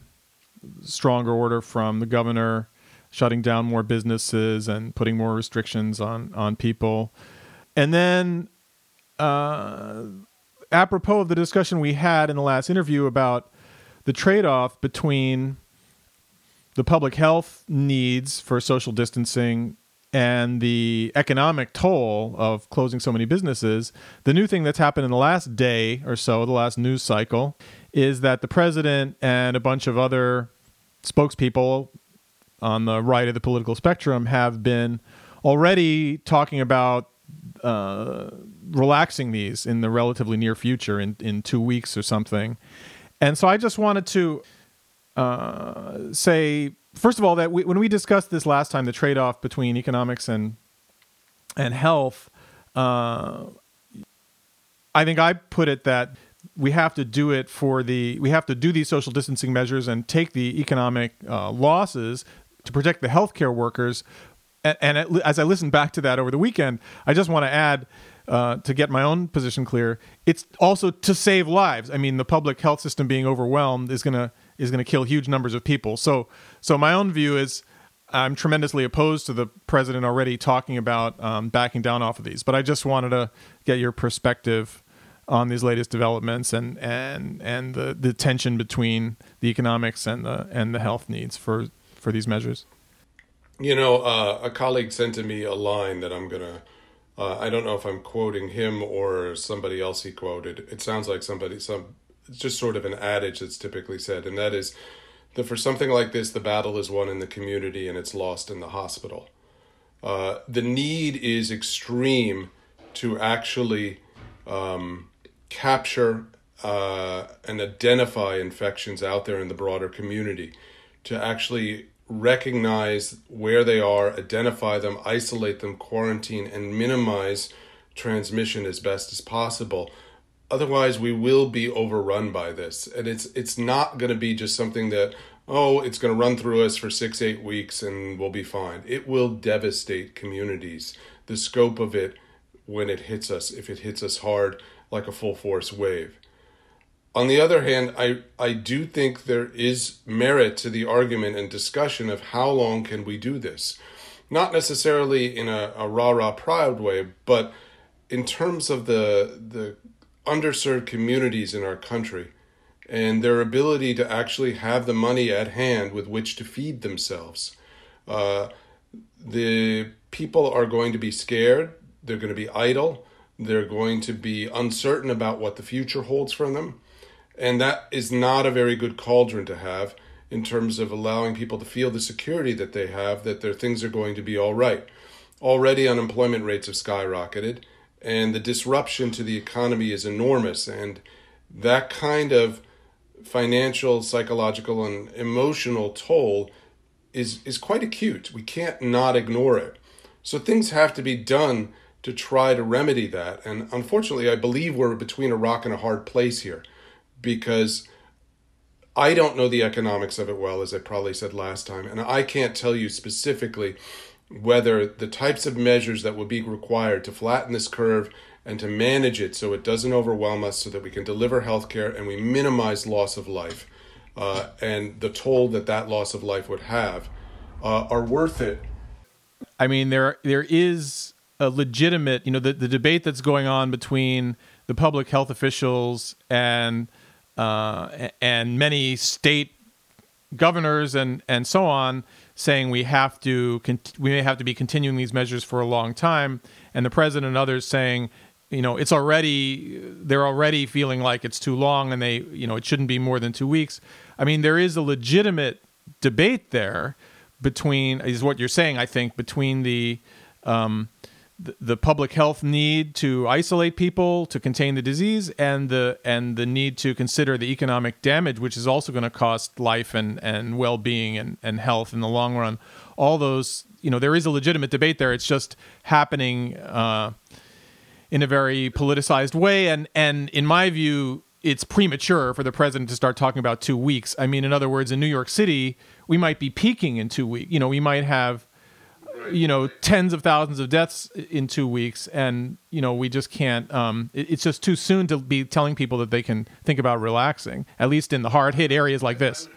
stronger order from the governor shutting down more businesses and putting more restrictions on on people. And then, uh, apropos of the discussion we had in the last interview about the trade off between the public health needs for social distancing and the economic toll of closing so many businesses, the new thing that's happened in the last day or so, the last news cycle, is that the president and a bunch of other spokespeople on the right of the political spectrum have been already talking about uh, relaxing these in the relatively near future, in, in two weeks or something. And so I just wanted to uh, say, first of all, that we, when we discussed this last time, the trade off between economics and and health, uh, I think I put it that we have to do it for the we have to do these social distancing measures and take the economic uh, losses to protect the healthcare workers. And, and it, as I listened back to that over the weekend, I just want to add. Uh, to get my own position clear, it's also to save lives. I mean, the public health system being overwhelmed is to is to kill huge numbers of people. So, so my own view is I'm tremendously opposed to the president already talking about um, backing down off of these. But I just wanted to get your perspective on these latest developments and and and the, the tension between the economics and the and the health needs for for these measures? You know, uh, a colleague sent to me a line that I'm gonna. Uh, I don't know if I'm quoting him or somebody else he quoted. It sounds like somebody some. It's just sort of an adage that's typically said, and that is that for something like this, the battle is won in the community and it's lost in the hospital. Uh, the need is extreme to actually um, capture uh, and identify infections out there in the broader community, to actually recognize where they are, identify them, isolate them, quarantine, and minimize transmission as best as possible. Otherwise, we will be overrun by this, and it's it's not going to be just something that oh it's going to run through us for six eight weeks and we'll be fine. It will devastate communities. The scope of it when it hits us, if it hits us hard like a full force wave. On the other hand, I, I do think there is merit to the argument and discussion of how long can we do this. Not necessarily in a, a rah rah proud way, but in terms of the, the underserved communities in our country and their ability to actually have the money at hand with which to feed themselves. Uh, the people are going to be scared, they're going to be idle, they're going to be uncertain about what the future holds for them and that is not a very good cauldron to have in terms of allowing people to feel the security that they have that their things are going to be all right. Already unemployment rates have skyrocketed and the disruption to the economy is enormous and that kind of financial, psychological and emotional toll is is quite acute. We can't not ignore it. So things have to be done to try to remedy that. And unfortunately, I believe we're between a rock and a hard place here because I don't know the economics of it well, as I probably said last time, and I can't tell you specifically whether the types of measures that will be required to flatten this curve and to manage it so it doesn't overwhelm us so that we can deliver health care and we minimize loss of life uh, and the toll that that loss of life would have uh, are worth it. I mean, there there is a legitimate, you know, the, the debate that's going on between the public health officials and uh, and many state governors and and so on saying we have to we may have to be continuing these measures for a long time. And the president and others saying you know it's already they're already feeling like it's too long and they you know it shouldn't be more than 2 weeks. I mean there is a legitimate debate there between is what you're saying i think between the um, the public health need to isolate people to contain the disease and the and the need to consider the economic damage which is also going to cost life and and well-being and and health in the long run. All those you know there is a legitimate debate there. It's just happening uh, in a very politicized way. And and in my view it's premature for the president to start talking about 2 weeks. I mean in other words in New York City we might be peaking in 2 weeks. You know we might have you know tens of thousands of deaths in two weeks and you know we just can't um, it, it's just too soon to be telling people that they can think about relaxing at least in the hard hit areas like this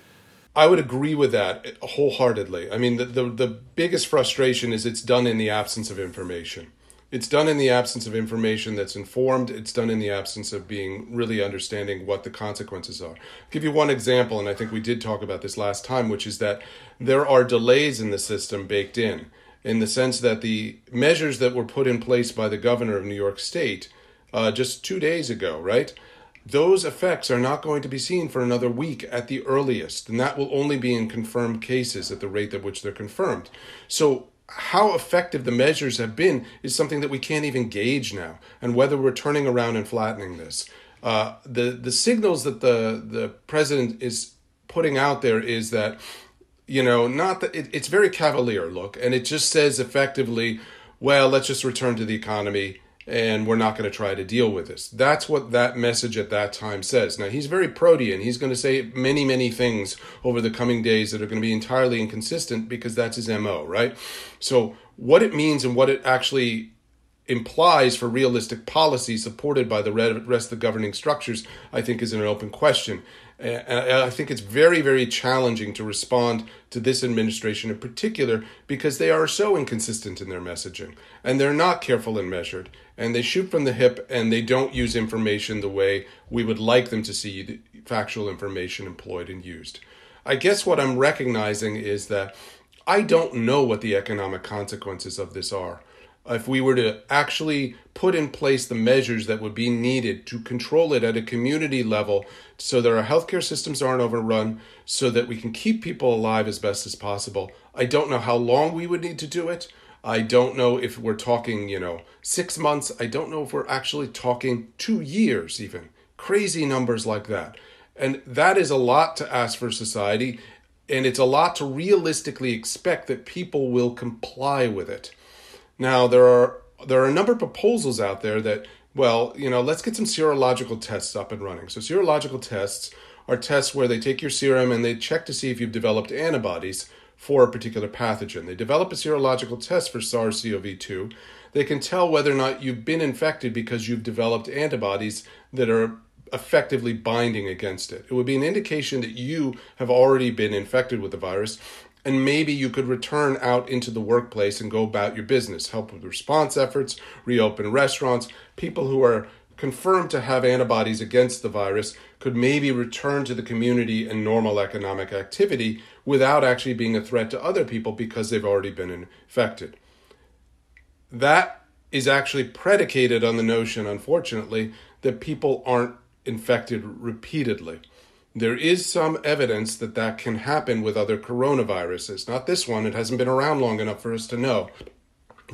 I would agree with that wholeheartedly. I mean, the, the, the biggest frustration is it's done in the absence of information. It's done in the absence of information that's informed. It's done in the absence of being really understanding what the consequences are. I'll give you one example, and I think we did talk about this last time, which is that there are delays in the system baked in in the sense that the measures that were put in place by the governor of New York State uh, just two days ago, right? Those effects are not going to be seen for another week at the earliest, and that will only be in confirmed cases at the rate at which they're confirmed. So, how effective the measures have been is something that we can't even gauge now, and whether we're turning around and flattening this. Uh, the the signals that the the president is putting out there is that you know, not that it, it's very cavalier look, and it just says effectively, well, let's just return to the economy and we're not going to try to deal with this. That's what that message at that time says. Now, he's very protean. He's going to say many, many things over the coming days that are going to be entirely inconsistent because that's his MO, right? So, what it means and what it actually implies for realistic policy supported by the rest of the governing structures, I think is an open question. And I think it's very, very challenging to respond to this administration in particular because they are so inconsistent in their messaging and they're not careful and measured and they shoot from the hip and they don't use information the way we would like them to see factual information employed and used. I guess what I'm recognizing is that I don't know what the economic consequences of this are if we were to actually put in place the measures that would be needed to control it at a community level so that our healthcare systems aren't overrun, so that we can keep people alive as best as possible. I don't know how long we would need to do it. I don't know if we're talking, you know, six months. I don't know if we're actually talking two years, even. Crazy numbers like that. And that is a lot to ask for society. And it's a lot to realistically expect that people will comply with it. Now there are there are a number of proposals out there that well, you know, let's get some serological tests up and running. So serological tests are tests where they take your serum and they check to see if you've developed antibodies for a particular pathogen. They develop a serological test for SARS-CoV-2. They can tell whether or not you've been infected because you've developed antibodies that are effectively binding against it. It would be an indication that you have already been infected with the virus and maybe you could return out into the workplace and go about your business, help with response efforts, reopen restaurants. People who are confirmed to have antibodies against the virus could maybe return to the community and normal economic activity without actually being a threat to other people because they've already been infected. That is actually predicated on the notion, unfortunately, that people aren't infected repeatedly. There is some evidence that that can happen with other coronaviruses. Not this one, it hasn't been around long enough for us to know.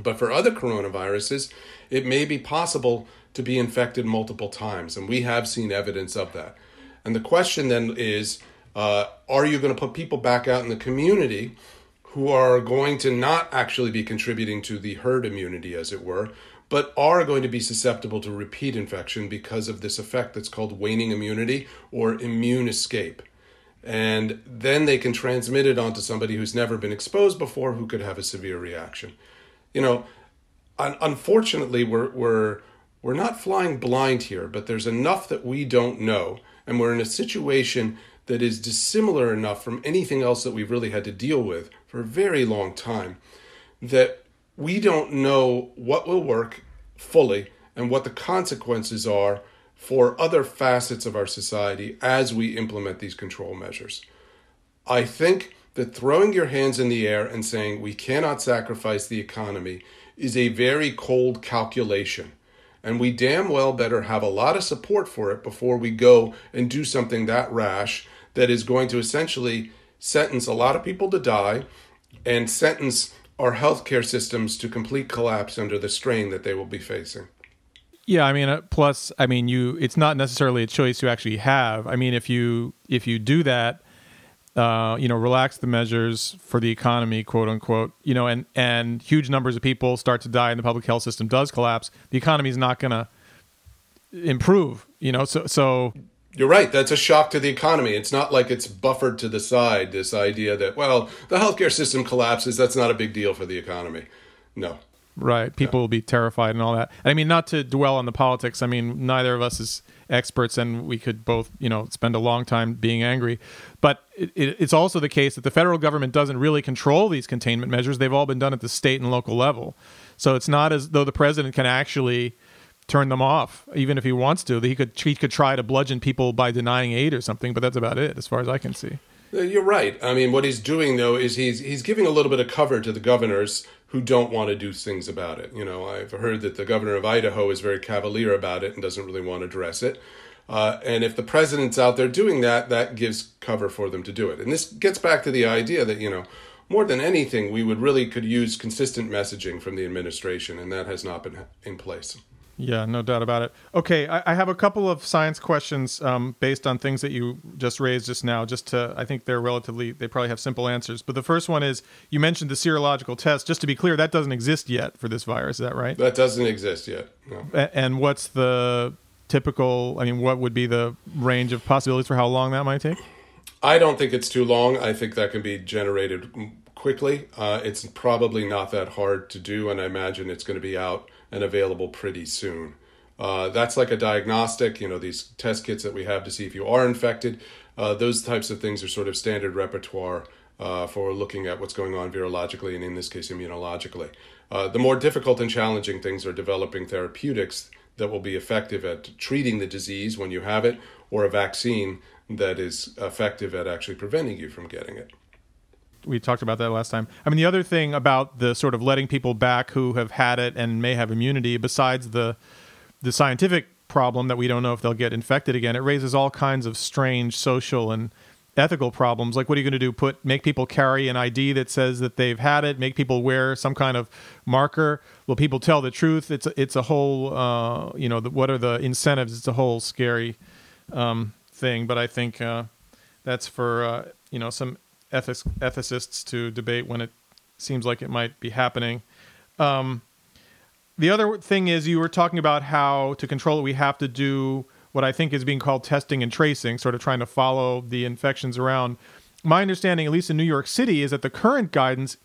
But for other coronaviruses, it may be possible to be infected multiple times, and we have seen evidence of that. And the question then is uh, are you going to put people back out in the community who are going to not actually be contributing to the herd immunity, as it were, but are going to be susceptible to repeat infection because of this effect that's called waning immunity or immune escape. And then they can transmit it onto somebody who's never been exposed before who could have a severe reaction. You know, un- unfortunately, we're, we're, we're not flying blind here, but there's enough that we don't know. And we're in a situation that is dissimilar enough from anything else that we've really had to deal with for a very long time that we don't know what will work fully and what the consequences are for other facets of our society as we implement these control measures. I think that throwing your hands in the air and saying we cannot sacrifice the economy is a very cold calculation. And we damn well better have a lot of support for it before we go and do something that rash that is going to essentially sentence a lot of people to die and sentence our healthcare systems to complete collapse under the strain that they will be facing. Yeah, I mean, uh, plus, I mean, you. It's not necessarily a choice you actually have. I mean, if you if you do that, uh, you know, relax the measures for the economy, quote unquote, you know, and and huge numbers of people start to die, and the public health system does collapse. The economy is not going to improve, you know. So so you're right. That's a shock to the economy. It's not like it's buffered to the side. This idea that well, the healthcare system collapses. That's not a big deal for the economy. No. Right. People will be terrified and all that. I mean, not to dwell on the politics. I mean, neither of us is experts, and we could both, you know, spend a long time being angry. But it, it, it's also the case that the federal government doesn't really control these containment measures. They've all been done at the state and local level. So it's not as though the president can actually turn them off, even if he wants to. He could he could try to bludgeon people by denying aid or something, but that's about it, as far as I can see. Uh, you're right. I mean, what he's doing though is he's he's giving a little bit of cover to the governors who don't want to do things about it. You know, I've heard that the governor of Idaho is very cavalier about it and doesn't really want to address it. Uh, and if the president's out there doing that, that gives cover for them to do it. And this gets back to the idea that you know, more than anything, we would really could use consistent messaging from the administration, and that has not been in place. Yeah, no doubt about it. Okay, I, I have a couple of science questions um, based on things that you just raised just now. Just to, I think they're relatively, they probably have simple answers. But the first one is you mentioned the serological test. Just to be clear, that doesn't exist yet for this virus. Is that right? That doesn't exist yet. No. A- and what's the typical? I mean, what would be the range of possibilities for how long that might take? I don't think it's too long. I think that can be generated quickly. Uh, it's probably not that hard to do, and I imagine it's going to be out and available pretty soon. Uh, that's like a diagnostic, you know, these test kits that we have to see if you are infected. Uh, those types of things are sort of standard repertoire uh, for looking at what's going on virologically and, in this case, immunologically. Uh, the more difficult and challenging things are developing therapeutics that will be effective at treating the disease when you have it, or a vaccine that is effective at actually preventing you from getting it we talked about that last time. I mean, the other thing about the sort of letting people back who have had it and may have immunity, besides the the scientific problem that we don't know if they'll get infected again, it raises all kinds of strange social and ethical problems. Like, what are you going to do? Put make people carry an ID that says that they've had it? Make people wear some kind of marker? Will people tell the truth? It's a, it's a whole uh, you know the, what are the incentives? It's a whole scary um, thing. But I think uh, that's for uh, you know some ethics, ethicists to debate when it seems like it might be happening. Um, the other thing is you were talking about how to control it, we have to do what I think is being called testing and tracing, sort of trying to follow the infections around. My understanding, at least in New York City, is that the current guidance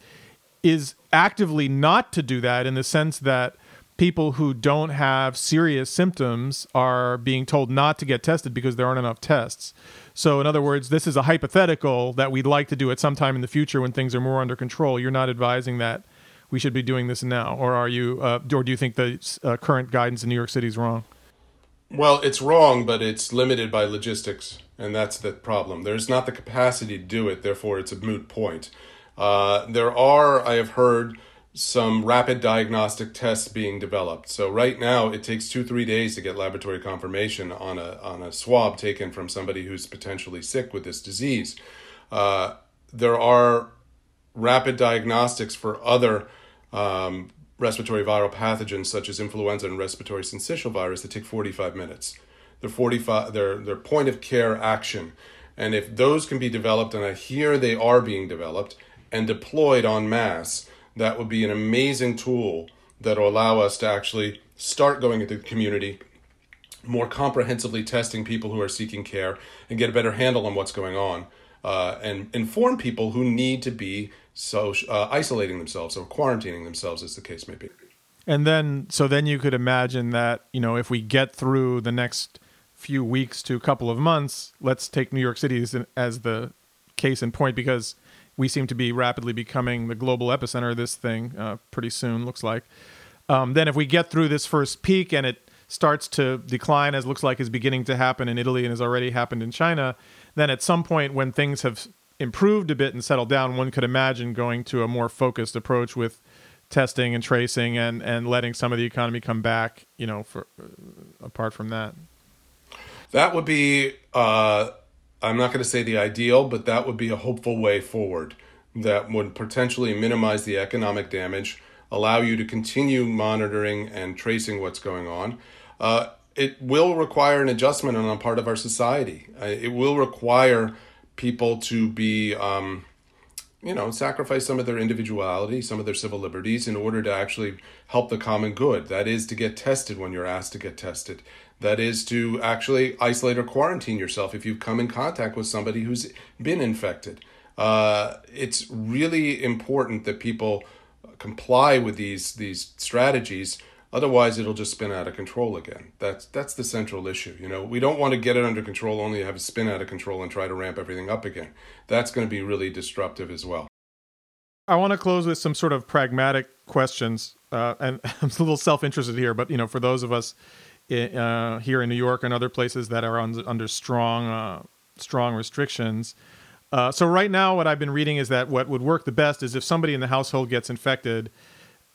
is actively not to do that in the sense that people who don't have serious symptoms are being told not to get tested because there aren't enough tests. So, in other words, this is a hypothetical that we'd like to do at some time in the future when things are more under control. You're not advising that we should be doing this now, or are you? Uh, or do you think the uh, current guidance in New York City is wrong? Well, it's wrong, but it's limited by logistics, and that's the problem. There's not the capacity to do it, therefore, it's a moot point. Uh, there are, I have heard, some rapid diagnostic tests being developed. So right now it takes two three days to get laboratory confirmation on a on a swab taken from somebody who's potentially sick with this disease. Uh, there are rapid diagnostics for other um, respiratory viral pathogens such as influenza and respiratory syncytial virus that take 45 minutes. They're 45 they're, they're point of care action. And if those can be developed, and I hear they are being developed and deployed en masse, that would be an amazing tool that will allow us to actually start going into the community, more comprehensively testing people who are seeking care, and get a better handle on what's going on, uh, and inform people who need to be so uh, isolating themselves or quarantining themselves, as the case may be. And then, so then you could imagine that you know if we get through the next few weeks to a couple of months, let's take New York City as, as the case in point because we seem to be rapidly becoming the global epicenter of this thing uh, pretty soon, looks like. Um, then, if we get through this first peak and it starts to decline, as looks like is beginning to happen in Italy and has already happened in China, then at some point when things have improved a bit and settled down, one could imagine going to a more focused approach with testing and tracing and, and letting some of the economy come back, you know, for uh, apart from that. That would be uh, I'm not going to say the ideal, but that would be a hopeful way forward. that would potentially minimize the economic damage, allow you to continue monitoring and tracing what's going on. Uh, it will require an adjustment on the part of our society. Uh, it will require people to be, um, you know, sacrifice some of their individuality, some of their civil liberties in order to actually help the common good. That is to get tested when you're asked to get tested. That is to actually isolate or quarantine yourself if you've come in contact with somebody who's been infected. Uh, it's really important that people comply with these these strategies. Otherwise, it'll just spin out of control again. That's that's the central issue. You know, we don't want to get it under control only have it spin out of control and try to ramp everything up again. That's going to be really disruptive as well. I want to close with some sort of pragmatic questions, uh, and I'm a little self-interested here, but you know, for those of us uh, here in New York and other places that are on, under strong, uh, strong restrictions. Uh, so right now, what I've been reading is that what would work the best is if somebody in the household gets infected,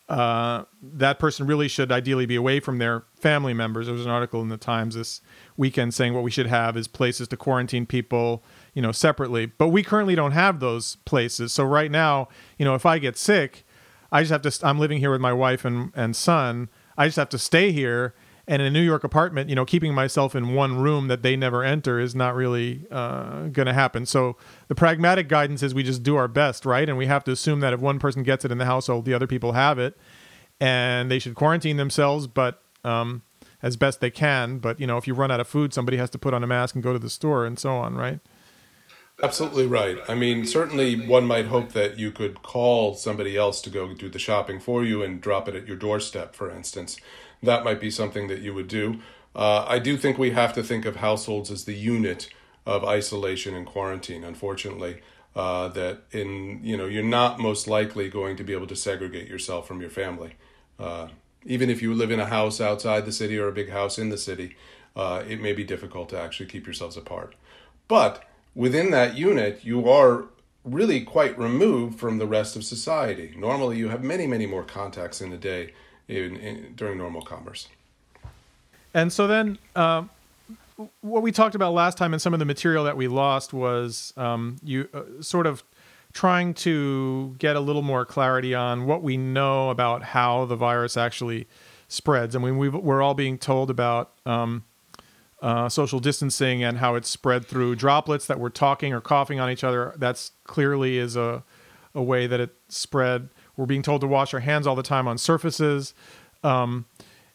uh, that person really should ideally be away from their family members. There was an article in the Times this weekend saying what we should have is places to quarantine people, you know, separately. But we currently don't have those places. So right now, you know, if I get sick, I just have to. I'm living here with my wife and and son. I just have to stay here and in a New York apartment, you know, keeping myself in one room that they never enter is not really uh, going to happen. So the pragmatic guidance is we just do our best, right? And we have to assume that if one person gets it in the household, the other people have it, and they should quarantine themselves, but um, as best they can. But you know, if you run out of food, somebody has to put on a mask and go to the store, and so on, right? Absolutely right. I mean, certainly one might hope that you could call somebody else to go do the shopping for you and drop it at your doorstep, for instance that might be something that you would do. Uh, I do think we have to think of households as the unit of isolation and quarantine. Unfortunately, uh, that in you know you're not most likely going to be able to segregate yourself from your family. Uh, even if you live in a house outside the city or a big house in the city, uh, it may be difficult to actually keep yourselves apart. But within that unit, you are really quite removed from the rest of society. Normally, you have many, many more contacts in a day in, in, during normal commerce. And so then, uh, what we talked about last time and some of the material that we lost was um, you uh, sort of trying to get a little more clarity on what we know about how the virus actually spreads. I mean, we are all being told about um, uh, social distancing and how it's spread through droplets that we're talking or coughing on each other. That's clearly is a, a way that it spread. We're being told to wash our hands all the time on surfaces. Um,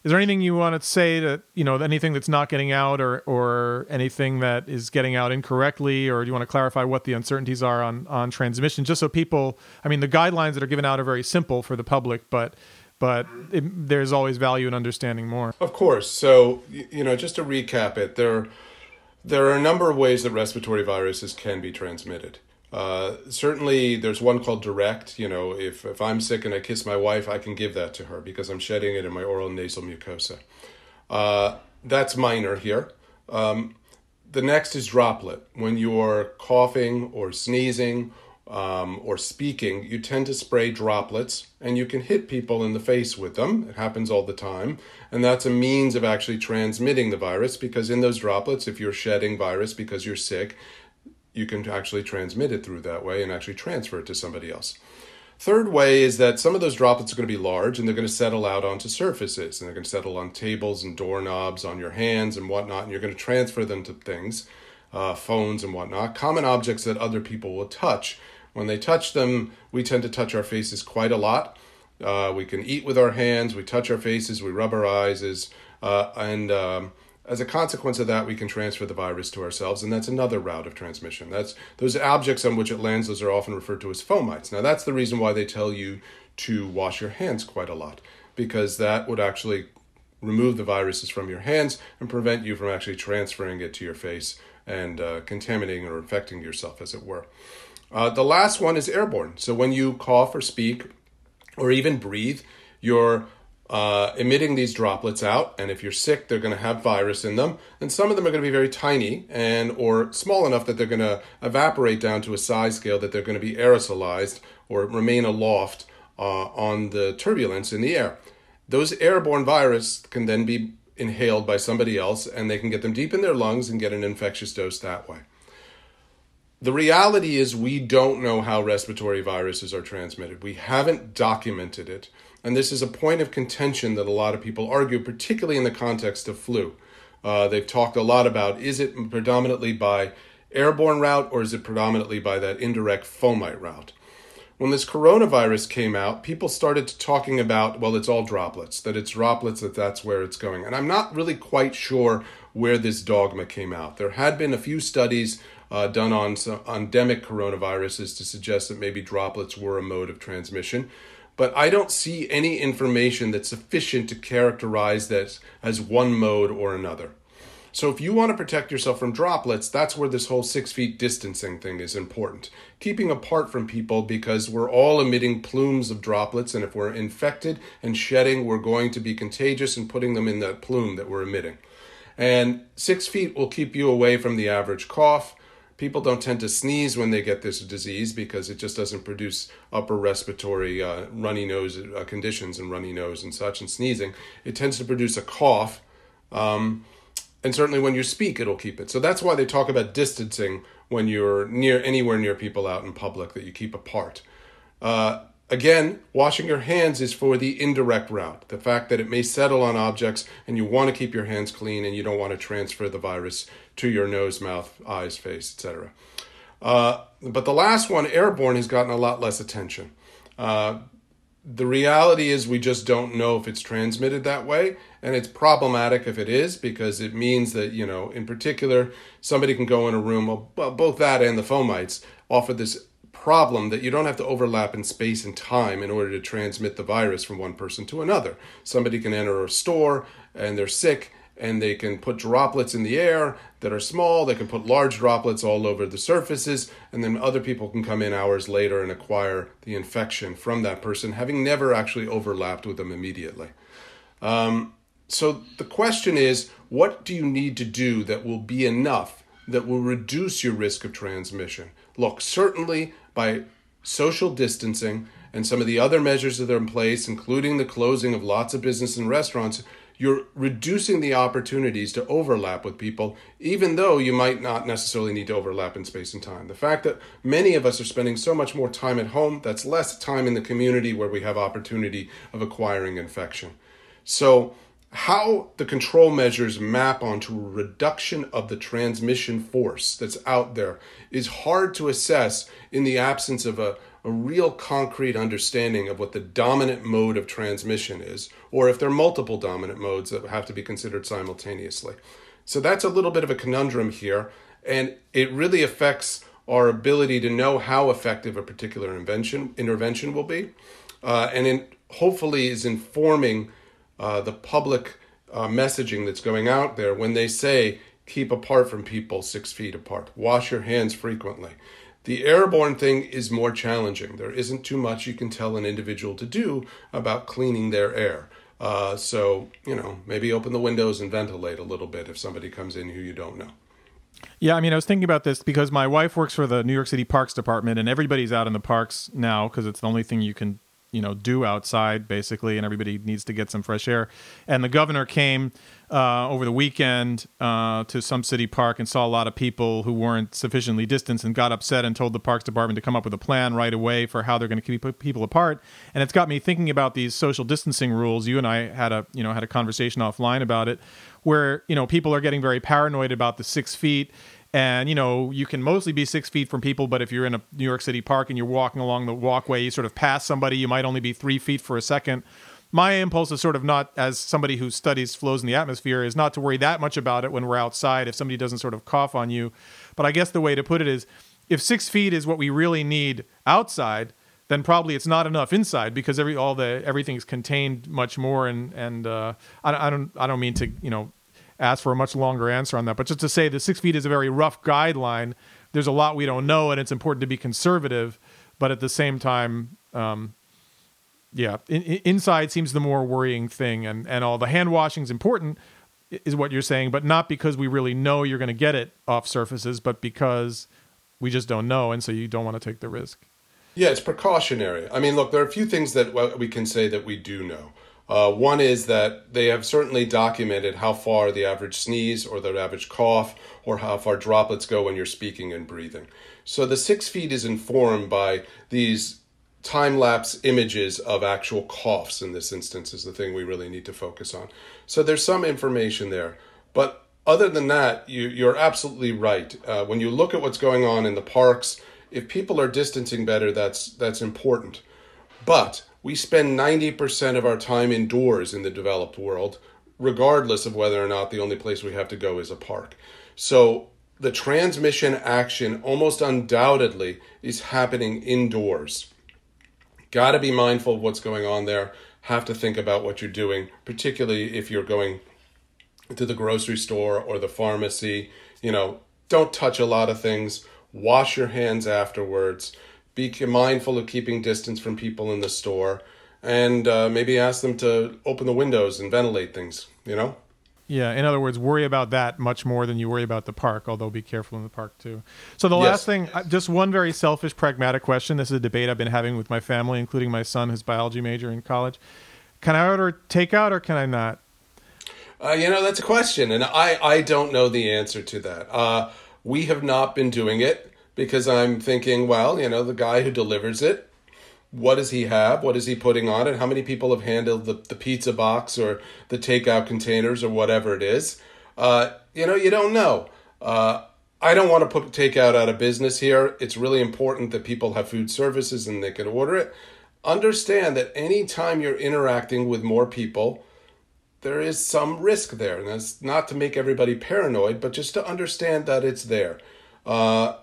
is there anything you want to say that you know anything that's not getting out, or or anything that is getting out incorrectly, or do you want to clarify what the uncertainties are on on transmission, just so people? I mean, the guidelines that are given out are very simple for the public, but but it, there's always value in understanding more. Of course. So you know, just to recap it, there there are a number of ways that respiratory viruses can be transmitted. Uh, certainly, there's one called direct. You know, if, if I'm sick and I kiss my wife, I can give that to her because I'm shedding it in my oral nasal mucosa. Uh, that's minor here. Um, the next is droplet. When you're coughing or sneezing um, or speaking, you tend to spray droplets and you can hit people in the face with them. It happens all the time. And that's a means of actually transmitting the virus because in those droplets, if you're shedding virus because you're sick, you can actually transmit it through that way and actually transfer it to somebody else. Third way is that some of those droplets are going to be large and they're going to settle out onto surfaces and they're going to settle on tables and doorknobs, on your hands and whatnot, and you're going to transfer them to things, uh, phones and whatnot, common objects that other people will touch. When they touch them, we tend to touch our faces quite a lot. Uh, we can eat with our hands, we touch our faces, we rub our eyes, uh, and um, as a consequence of that, we can transfer the virus to ourselves, and that's another route of transmission. That's those objects on which it lands; those are often referred to as fomites. Now, that's the reason why they tell you to wash your hands quite a lot, because that would actually remove the viruses from your hands and prevent you from actually transferring it to your face and uh, contaminating or infecting yourself, as it were. Uh, the last one is airborne. So when you cough or speak or even breathe, your uh, emitting these droplets out and if you're sick they're going to have virus in them and some of them are going to be very tiny and or small enough that they're going to evaporate down to a size scale that they're going to be aerosolized or remain aloft uh, on the turbulence in the air those airborne virus can then be inhaled by somebody else and they can get them deep in their lungs and get an infectious dose that way the reality is we don't know how respiratory viruses are transmitted. We haven't documented it. And this is a point of contention that a lot of people argue, particularly in the context of flu. Uh, they've talked a lot about is it predominantly by airborne route or is it predominantly by that indirect fomite route? When this coronavirus came out, people started talking about, well, it's all droplets, that it's droplets, that that's where it's going. And I'm not really quite sure where this dogma came out. There had been a few studies uh, done on some endemic coronaviruses to suggest that maybe droplets were a mode of transmission but I don't see any information that's sufficient to characterize this as one mode or another. So if you want to protect yourself from droplets, that's where this whole six feet distancing thing is important. Keeping apart from people because we're all emitting plumes of droplets, and if we're infected and shedding, we're going to be contagious and putting them in that plume that we're emitting. And six feet will keep you away from the average cough people don't tend to sneeze when they get this disease because it just doesn't produce upper respiratory uh, runny nose uh, conditions and runny nose and such and sneezing. It tends to produce a cough. Um, and certainly when you speak, it'll keep it. So that's why they talk about distancing when you're near anywhere near people out in public that you keep apart. Uh, Again, washing your hands is for the indirect route, the fact that it may settle on objects and you want to keep your hands clean and you don't want to transfer the virus to your nose, mouth, eyes, face, etc. Uh, but the last one, airborne, has gotten a lot less attention. Uh, the reality is we just don't know if it's transmitted that way and it's problematic if it is because it means that you know in particular somebody can go in a room well both that and the fomites offer this problem that you don't have to overlap in space and time in order to transmit the virus from one person to another. Somebody can enter a store and they're sick and they can put droplets in the air that are small. They can put large droplets all over the surfaces, and then other people can come in hours later and acquire the infection from that person, having never actually overlapped with them immediately. Um, so the question is what do you need to do that will be enough that will reduce your risk of transmission? Look, certainly by social distancing and some of the other measures that are in place, including the closing of lots of business and restaurants, you're reducing the opportunities to overlap with people, even though you might not necessarily need to overlap in space and time. The fact that many of us are spending so much more time at home, that's less time in the community where we have opportunity of acquiring infection. So, how the control measures map onto a reduction of the transmission force that's out there is hard to assess in the absence of a, a real concrete understanding of what the dominant mode of transmission is, or if there are multiple dominant modes that have to be considered simultaneously. So that's a little bit of a conundrum here, and it really affects our ability to know how effective a particular invention, intervention will be, uh, and in, hopefully is informing uh, the public uh, messaging that's going out there when they say keep apart from people six feet apart, wash your hands frequently. The airborne thing is more challenging. There isn't too much you can tell an individual to do about cleaning their air. Uh, so, you know, maybe open the windows and ventilate a little bit if somebody comes in who you don't know. Yeah, I mean, I was thinking about this because my wife works for the New York City Parks Department, and everybody's out in the parks now because it's the only thing you can you know do outside basically and everybody needs to get some fresh air and the governor came uh, over the weekend uh, to some city park and saw a lot of people who weren't sufficiently distanced and got upset and told the parks department to come up with a plan right away for how they're going to keep people apart. And it's got me thinking about these social distancing rules. You and i had a you know had a conversation offline about it where you know people are getting very paranoid about the six feet. And you know you can mostly be six feet from people but if you're in a new york city park and you're walking along the walkway you sort of pass somebody you might only be three feet for a second my impulse is sort of not as somebody who studies flows in the atmosphere is not to worry that much about it when we're outside if somebody doesn't sort of cough on you but i guess the way to put it is if six feet is what we really need outside then probably it's not enough inside because every all the everything's contained much more and and uh, I, I don't I don't mean to you know ask for a much longer answer on that. But just to say the six feet is a very rough guideline. There's a lot we don't know, and it's important to be conservative. But at the same time, um, yeah, in, in, inside seems the more worrying thing, and and all the hand washing is important, is what you're saying, but not because we really know you're going to get it off surfaces, but because we just don't know, and so you don't want to take the risk. Yeah, it's precautionary. I mean, look, there are a few things that we can say that we do know. Uh, one is that they have certainly documented how far the average sneeze or the average cough or how far droplets go when you're speaking and breathing. So the six feet is informed by these time lapse images of actual coughs in this instance, is the thing we really need to focus on. So there's some information there. But other than that, you, you're absolutely right. Uh, when you look at what's going on in the parks, if people are distancing better, that's that's important. But we spend 90% of our time indoors in the developed world, regardless of whether or not the only place we have to go is a park. So the transmission action almost undoubtedly is happening indoors. Got to be mindful of what's going on there. Have to think about what you're doing, particularly if you're going to the grocery store or the pharmacy. You know, don't touch a lot of things. Wash your hands afterwards be mindful of keeping distance from people in the store and uh, maybe ask them to open the windows and ventilate things you know yeah in other words worry about that much more than you worry about the park although be careful in the park too. So the yes. last thing just one very selfish pragmatic question. This is a debate i've been having with my family including my son who's biology major in college. Can i order takeout or can i not? Uh, you know that's a question and i i don't know the answer to that. Uh, we have not been doing it because I'm thinking, well, you know, the guy who delivers it, what does he have? What is he putting on it? How many people have handled the, the pizza box or the takeout containers or whatever it is? Uh, you know, you don't know. Uh, I don't want to put takeout out of business here. It's really important that people have food services and they can order it. Understand that anytime you're interacting with more people, there is some risk there. And that's not to make everybody paranoid, but just to understand that it's there. Uh,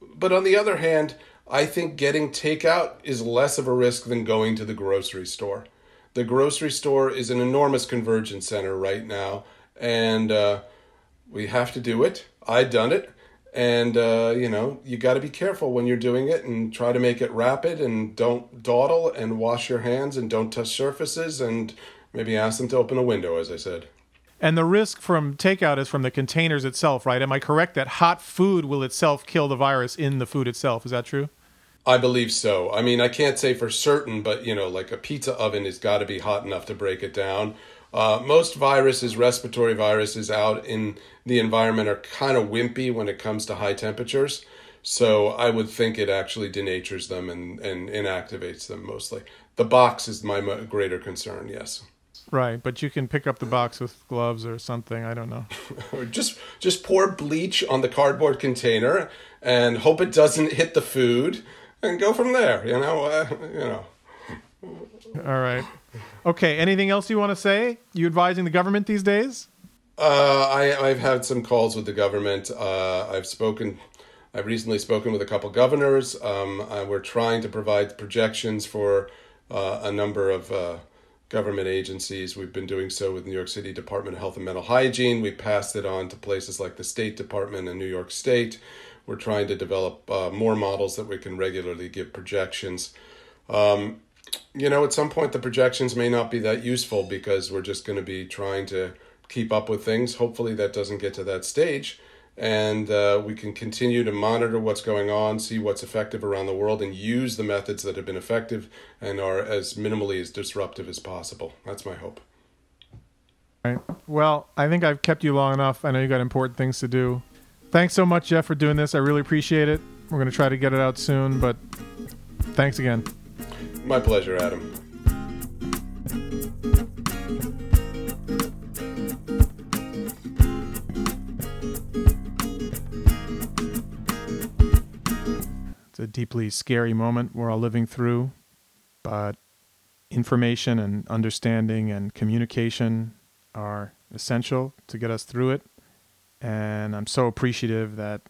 but on the other hand, I think getting takeout is less of a risk than going to the grocery store. The grocery store is an enormous convergence center right now, and uh, we have to do it. I've done it, and uh, you know you got to be careful when you're doing it, and try to make it rapid, and don't dawdle, and wash your hands, and don't touch surfaces, and maybe ask them to open a window, as I said. And the risk from takeout is from the containers itself, right? Am I correct that hot food will itself kill the virus in the food itself? Is that true? I believe so. I mean, I can't say for certain, but you know, like a pizza oven has got to be hot enough to break it down. Uh, most viruses, respiratory viruses out in the environment, are kind of wimpy when it comes to high temperatures. So I would think it actually denatures them and, and inactivates them mostly. The box is my greater concern, yes. Right, but you can pick up the box with gloves or something. I don't know. or just just pour bleach on the cardboard container and hope it doesn't hit the food, and go from there. You know, uh, you know. All right. Okay. Anything else you want to say? You advising the government these days? Uh, I, I've had some calls with the government. Uh, I've spoken. I've recently spoken with a couple governors. Um, uh, we're trying to provide projections for uh, a number of uh, government agencies. We've been doing so with New York City Department of Health and Mental Hygiene. We passed it on to places like the State Department and New York State. We're trying to develop uh, more models that we can regularly give projections. Um, you know, at some point, the projections may not be that useful because we're just going to be trying to keep up with things. Hopefully, that doesn't get to that stage and uh, we can continue to monitor what's going on, see what's effective around the world, and use the methods that have been effective and are as minimally as disruptive as possible. That's my hope. All right. Well, I think I've kept you long enough. I know you got important things to do. Thanks so much, Jeff, for doing this. I really appreciate it. We're going to try to get it out soon, but thanks again. My pleasure, Adam. It's a deeply scary moment we're all living through, but information and understanding and communication are essential to get us through it. And I'm so appreciative that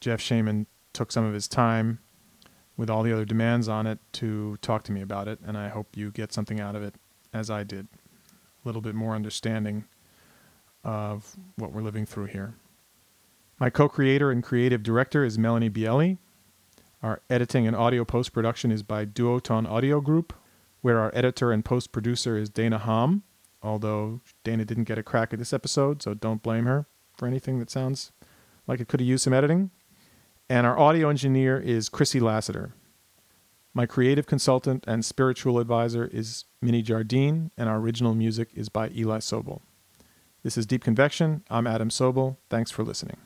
Jeff Shaman took some of his time with all the other demands on it to talk to me about it. And I hope you get something out of it as I did. A little bit more understanding of what we're living through here. My co creator and creative director is Melanie Bielli. Our editing and audio post production is by Duotone Audio Group, where our editor and post producer is Dana Hom, although Dana didn't get a crack at this episode, so don't blame her for anything that sounds like it could have used some editing. And our audio engineer is Chrissy Lassiter. My creative consultant and spiritual advisor is Minnie Jardine, and our original music is by Eli Sobel. This is Deep Convection. I'm Adam Sobel. Thanks for listening.